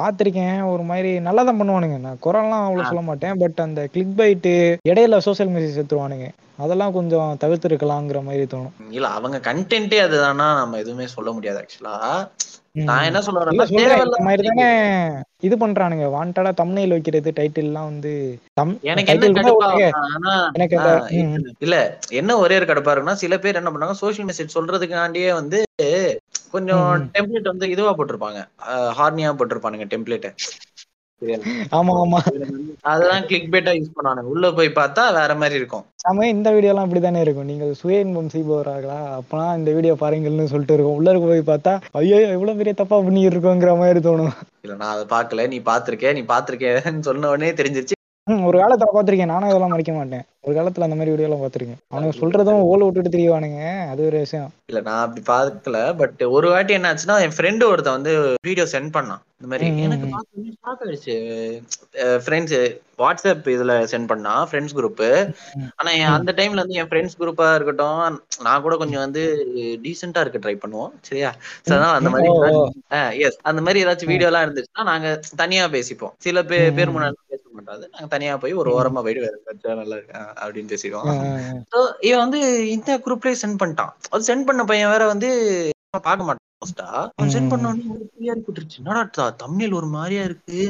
பார்த்திருக்கேன். ஒரு மாதிரி நல்லா தான் பண்ணுவானுங்க. நான் குரல்லாம் அவ்வளோ சொல்ல மாட்டேன். பட் அந்த கிளிக் பைட்டு இடையில சோஷியல் மெசேஜ் எடுத்துருவானுங்க அதெல்லாம் கொஞ்சம் தவிர்த்திருக்கலாங்கிற மாதிரி தோணும். இல்ல அவங்க கண்டென்ட்டே அதுதானா நம்ம எதுவுமே சொல்ல முடியாது ஆக்சுவலா. நான் என்ன சொல்றேன். மாதிரி தானே இது பண்றானுங்க. வாண்டடா தம்னைல் வைக்கிறது டைட்டில்லாம் வந்து எனக்கு என்ன. இல்ல என்ன ஒரே ஒரு கடுப்பா இருக்குன்னா சில பேர் என்ன பண்ணாங்க சோஷியல் மெசேஜ் சொல்றதுக்காண்டியே வந்து கொஞ்சம். டெம்ப்ளேட் வந்து இதுவா போட்டிருப்பாங்க. ஹார்னியா போட்டிருப்பானுங்க டெம்ப்ளேட் ஆமா ஆமா. அதெல்லாம் கிளிக் பேட்டா யூஸ் பண்ணுவானுங்க. உள்ள போய் பார்த்தா வேற மாதிரி இருக்கும். சமய இந்த வீடியோலாம் இப்படி தானே இருக்கும். நீங்கள் சுய இன்பம் செய்பவராங்களா அப்பனா இந்த வீடியோ பாருங்கள்னு சொல்லிட்டு இருக்கும். உள்ள இருக்க போய் பார்த்தா ஐயோ இவ்வளவு பெரிய தப்பா பண்ணிட்டு இருக்கோங்கிற மாதிரி தோணும். இல்ல நான் அதை பார்க்கல. நீ பாத்திருக்க நீ பாத்திருக்கேன்னு சொன்ன உடனே தெரிஞ்சிருச்சு. ஒரு காலத்துல பார்த்திருக்கேன். நானும் இதெல்லாம் மறைக்க மாட்டேன். ஒரு காலத்துல அந்த மாதிரி வீடியோ எல்லாம் பார்த்திருக்கேன் அவனுங்க சொல்றதும் ஓல விட்டுட்டு தெரியவானுங்க. அது ஒரு விஷயம். இல்ல நான் அப்படி பார்க்கல பட் ஒரு வாட்டி என்ன ஆச்சுன்னா என் ஃப்ரெண்டு ஒருத்தன் வந்து வீடியோ சென்ட் பண்ணான். இந்த மாதிரி. எனக்கு ம். பார்த்து ஷாக் ஆயிடுச்சு. ஃப்ரெண்ட்ஸ் வாட்ஸ்அப் இதுல சென்ட் பண்ணா ஃப்ரெண்ட்ஸ் குரூப். ஆனா அந்த டைம்ல வந்து என் ஃப்ரெண்ட்ஸ் குரூப்பா இருக்கட்டும் நான் கூட கொஞ்சம் வந்து டீசெண்டா இருக்க ட்ரை பண்ணுவோம். சரியா? அந்த மாதிரி. எஸ் அந்த மாதிரி ஏதாச்சும் வீடியோ எல்லாம் இருந்துச்சுன்னா நாங்க தனியா பேசிப்போம். சில பேர் பேர். முன்னாடி பேச மாட்டாது. நாங்க தனியா போய் ஒரு. ஓரமா போயிட்டு நல்லா இருக்கா? அப்படின்னு ஆ. So, இவன் வந்து இந்த குரூப்லயே சென்ட் பண்ணிட்டான். அது சென்ட் பண்ண பையன் வேற வந்து பார்க்க மாட்டான். மோஸ்டா அவன் சென்ட் பண்ண உடனே ஒரு கிளியர் போட்டுருச்சு என்னடா தமிழ் ஒரு மாதிரியா இருக்கு.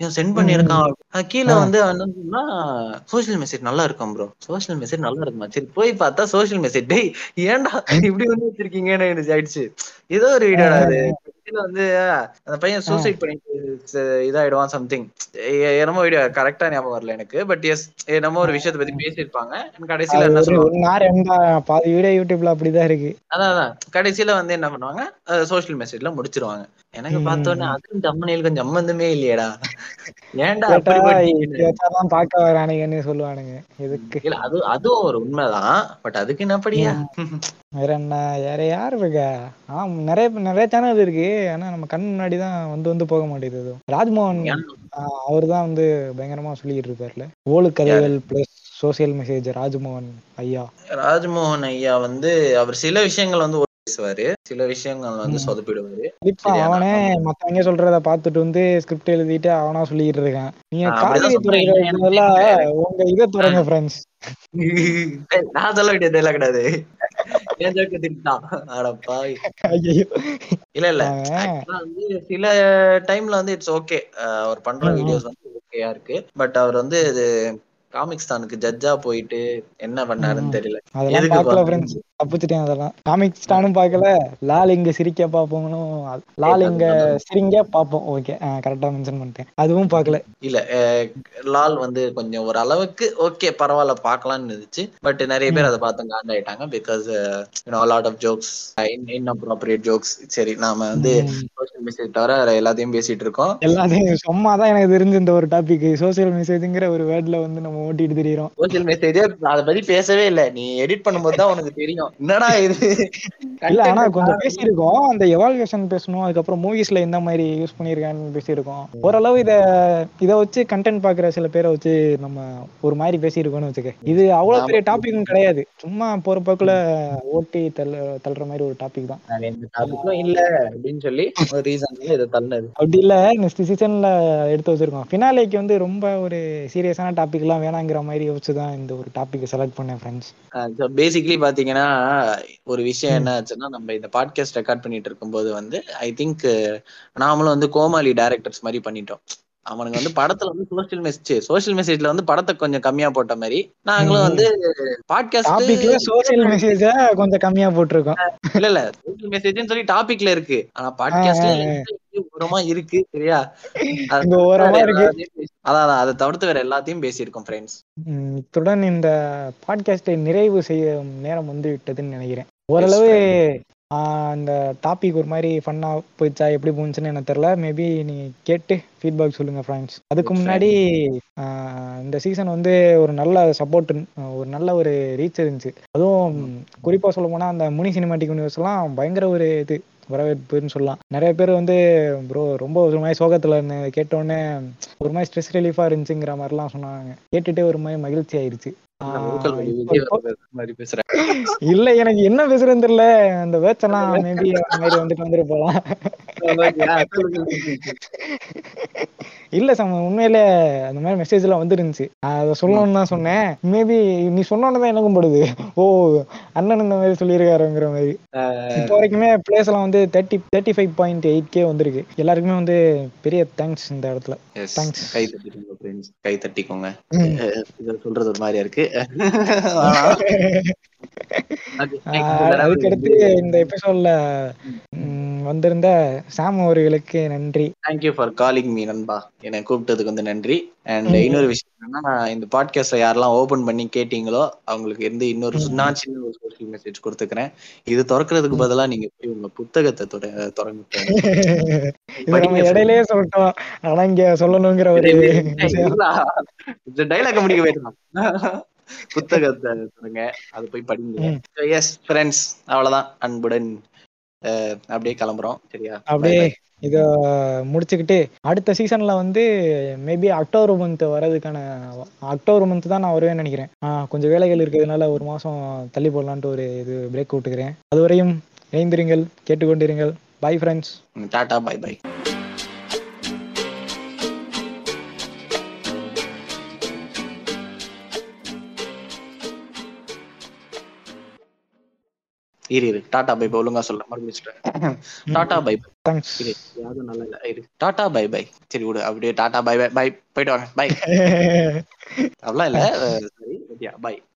சென்ட் பண்ணியிருக்கான். அது கீழே வந்து என்ன சொன்னா சோஷியல் மெசேஜ் நல்லா இருக்கும் ப்ரோ சோஷியல் மெசேஜ் நல்லா இருக்குமா? சரி போய் பார்த்தா சோஷியல் மெசேஜ் டேய் ஏன்டா இப்படி வந்து வச்சிருக்கீங்கன்னு ஆயிடுச்சு. ஏதோ ஒரு வீடியோடா அது. வந்து அந்த பையன் சூசைட் பண்ணிட்டு இதாயிடுவான் சம்திங் என்னமோ வீடியோ கரெக்டா ஞாபகம் வரல எனக்கு பட் எஸ் என்னமோ ஒரு விஷயத்தை பத்தி பேசியிருப்பாங்க. கடைசியில என்ன சொல்லுவாங்க? பாதி வீடியோ யூடியூப்ல அப்படிதான் இருக்கு. அதான் அதான். கடைசியில வந்து என்ன பண்ணுவாங்க? சோஷியல் மெசேஜ்ல முடிச்சிருவாங்க. எனக்கு பார்த்தோன்னே அதுக்கும் தம்மனையில் சம்பந்தமே இல்லையேடா. ஏன்டா? கேட்டாதான் பார்க்க வரானுங்கன்னு சொல்லுவானுங்க. எதுக்கு? இல்ல அது அதுவும் ஒரு உண்மைதான். பட் அதுக்கு என்னப்படியா வேற என்ன? வேற யாரு இருக்கா ஆ நிறைய நிறைய சேனல் இருக்கு. ஆனா நம்ம கண் முன்னாடி தான் வந்து வந்து போக மாட்டேங்குது. ராஜ்மோகன் அவர் தான் வந்து பயங்கரமா சொல்லிட்டு இருப்பார்ல ஓலு கதைகள் பிளஸ் சோசியல் மெசேஜ் ராஜ்மோகன் ஐயா. ராஜ்மோகன் ஐயா வந்து அவர் சில விஷயங்கள் வந்து பேசுவாரு. சில விஷயங்கள் வந்து சொதப்பிடுவாரு? அவனே மத்தவங்க சொல்றத பார்த்துட்டு வந்து ஸ்கிரிப்ட் எழுதிட்டு அவனா சொல்லிட்டு இருக்கான். நீங்க காலேஜ். துறைக்கிறதுல உங்க இதை துறங்க ஃப்ரெண்ட்ஸ் நான் சொல்ல வேண்டிய டைலாக் கிடையாது இல்ல இல்ல. வந்து சில டைம்ல வந்து இட்ஸ் ஓகே அவர் பண்ற வீடியோஸ் வந்து ஓகேயா இருக்கு. பட் அவர் வந்து இது காமிக்ஸ் தானுக்கு ஜட்ஜா போயிட்டு என்ன பண்ணாருன்னு தெரியல. அதெல்லாம் பார்க்கல? ஃப்ரெண்ட்ஸ் தப்பிச்சிட்டேன் அதெல்லாம். காமிக்ஸ் ஸ்டானும் பார்க்கல. லால் இங்க சிரிக்க பார்ப்போம்னும் லால் இங்க சிரிங்க பார்ப்போம். ஓகே கரெக்டா மென்ஷன் பண்ணிட்டேன். அதுவும் பார்க்கல. இல்ல லால் வந்து கொஞ்சம் ஒரு அளவுக்கு ஓகே பரவாயில்ல பார்க்கலாம்னு இருந்துச்சு. பட் நிறைய பேர் அதை பார்த்து காண்டாயிட்டாங்க because you know lot of jokes inappropriate jokes சரி நாம வந்து சோஷியல் மெசேஜ் தவிர வேற எல்லாத்தையும் பேசிட்டு இருக்கோம். எல்லாத்தையும் சும்மா தான் எனக்கு தெரிஞ்ச இந்த ஒரு டாபிக் சோசியல் மெசேஜ்ங்கிற ஒரு வேர்ட்ல வந்து நம்ம ஓட்டிட்டு தெரியுறோம். சோஷியல் மெசேஜே அதை பத்தி பேசவே இல்ல. நீ எடிட் பண்ணும்போது தான் உனக்கு தெரியும். என்னடா இது? இல்ல ஆனா கொஞ்சம் பேசியிருக்கோம். அந்த எவால்வேஷன் பேசணும். அதுக்கப்புறம் மூவிஸ்ல எந்த மாதிரி யூஸ் பண்ணிருக்கான்னு பேசியிருக்கோம். ஓரளவு இத இத வச்சு கண்டென்ட் பாக்குற சில பேரை வச்சு நம்ம ஒரு மாதிரி பேசியிருக்கோம்னு வச்சுக்க. இது அவ்வளவு பெரிய டாபிக்கும் கிடையாது. சும்மா போற போக்குல ஓட்டி தள்ள தள்ளுற மாதிரி ஒரு டாபிக் தான். இல்ல அப்படின்னு சொல்லி ஒரு ரீசன்ல இதை தள்ளது அப்படி இல்ல நெக்ஸ்ட் சீசன்ல எடுத்து வச்சிருக்கோம். ஃபினாலேக்கு வந்து ரொம்ப ஒரு சீரியஸான டாபிக் எல்லாம் வேணாங்கிற மாதிரி யோசிச்சுதான் இந்த ஒரு டாபிக் செலக்ட் பண்ணேன் ஃப்ரெண்ட்ஸ் பேசிக்கலி பாத்தீங்கன்னா ஒரு விஷயம் என்ன ஆச்சுன்னா நம்ம இந்த பாட்காஸ்ட் ரெக்கார்ட் பண்ணிட்டு இருக்கும்போது வந்து ஐ திங்க் நாமளும் வந்து கோமாளி டைரக்டர்ஸ் மாதிரி பண்ணிட்டோம். அவனுங்க வந்து படத்துல வந்து சோஷியல் மெசேஜ் சோஷியல் மெசேஜ்ல வந்து படத்தை கொஞ்சம் கம்மியா போட்ட மாதிரி. நாங்களும் வந்து பாட்காஸ்ட் சோசியல் மெசேஜ கொஞ்சம் கம்மியா போட்டிருக்கோம். இல்ல இல்ல. சோஷியல் மெசேஜ்னு சொல்லி டாபிக்ல இருக்கு. ஆனா பாட்காஸ்ட்ல ஓரமா இருக்கு சரியா? அதான் அதை தவிர்த்து வேற எல்லாத்தையும் பேசியிருக்கோம் ஃப்ரெண்ட்ஸ் இத்துடன் இந்த பாட்காஸ்டை நிறைவு செய்ய நேரம் வந்து விட்டதுன்னு நினைக்கிறேன். ஓரளவு அந்த டாபிக் ஒரு மாதிரி ஃபன்னா போயிடுச்சா எப்படி போச்சுன்னு எனக்கு தெரியல. மேபி நீ கேட்டு ஃபீட்பேக் சொல்லுங்க ஃப்ரெண்ட்ஸ் அதுக்கு முன்னாடி இந்த சீசன் வந்து ஒரு நல்ல சப்போர்ட் ஒரு நல்ல ஒரு ரீச் இருந்துச்சு. அதுவும் குறிப்பா சொல்ல போனா அந்த முனி சினிமாட்டிக் யூனிவர்ஸ் எல்லாம் பயங்கர ஒரு இது வரவேற்புன்னு சொல்லலாம். நிறைய பேர் வந்து ப்ரோ ரொம்ப ஒரு மாதிரி சோகத்துல இருந்தேன் இதை கேட்ட உடனே ஒரு மாதிரி ஸ்ட்ரெஸ் ரிலீஃபா இருந்துச்சுங்கிற மாதிரிலாம் சொன்னாங்க. கேட்டுட்டே ஒரு மாதிரி மகிழ்ச்சி ஆயிருச்சு. மாதிரி இல்ல எனக்கு என்ன பேசுறேன்னு தெரியல. அந்த வேர்ட்ஸ் எல்லாம் மேபி மாதிரி வந்துட்டு வந்துட்டு போலாம் இல்ல சம உண்மையில அந்த மாதிரி மெசேஜ் எல்லாம் வந்துருந்துச்சு. அதை சொல்லணும்னு தான் சொன்னேன். மேபி நீ சொன்னோன்னு தான் எனக்கும் படுது. ஓ அண்ணன் இந்த மாதிரி சொல்லியிருக்காருங்கிற மாதிரி. இப்போ வரைக்குமே பிளேஸ் எல்லாம் வந்து thirty thirty five point eight K வந்திருக்கு. எல்லாருக்குமே வந்து பெரிய தேங்க்ஸ் இந்த இடத்துல. Thanks. கை தட்டிக்கோங்க. கை தட்டிக்கோங்க. இதை சொல்றது ஒரு மாதிரியா இருக்கு. அதுக்கடுத்து இந்த எபிசோட்ல வந்திருந்த சாம் அவர்களுக்கு நன்றி. தேங்க்யூ ஃபார் காலிங் மீ நண்பா. என்னை கூப்பிட்டதுக்கு வந்து நன்றி. அண்ட் இன்னொரு விஷயம் என்னன்னா இந்த பாட்காஸ்ட்ல யாரெல்லாம் ஓபன் பண்ணி கேட்டீங்களோ அவங்களுக்கு இருந்து இன்னொரு நான் சின்ன ஒரு சோஷியல் மெசேஜ் கொடுத்துக்கிறேன். இது திறக்கிறதுக்கு பதிலா நீங்க போய் உங்க புத்தகத்தை தொட- திறந்து இது நம்ம இடையிலேயே சொல்லிட்டோம். ஆனா இங்க சொல்லணுங்கிற ஒரு டைலாக் முடிக்க வேண்டாம். புத்தகத்தை தருங்க அதை போய் படிங்க. எஸ் ஃப்ரெண்ட்ஸ் அவ்வளவுதான். அன்புடன். அப்படியே கிளம்புறோம். சரியா? அப்படியே. இத முடிச்சுக்கிட்டு அடுத்த சீசன்ல வந்து மேபி அக்டோபர் மந்த் வர்றதுக்கான அக்டோபர் மந்த் தான் நான் வருவேன்னு நினைக்கிறேன். கொஞ்சம் வேலைகள் இருக்கிறதுனால ஒரு மாசம் தள்ளி போடலான்ட்டு ஒரு இது பிரேக் விட்டுக்கிறேன். அதுவரையும் இணைந்திருங்கள் கேட்டுக்கொண்டிருங்கள். Bye friends tata bye bye இரு இரு. டாடா பை பை ஒழுங்கா சொல்ல. மறுபடியும் சொல்றேன். டாடா பை பை தேங்க்ஸ் இரு யாரும் நல்லா இல்ல. இரு. டாடா பை பை சரி விடு. அப்படியே டாடா பை பை பை போயிட்டு வாங்க பை அப்படிலாம் இல்ல. சரி பை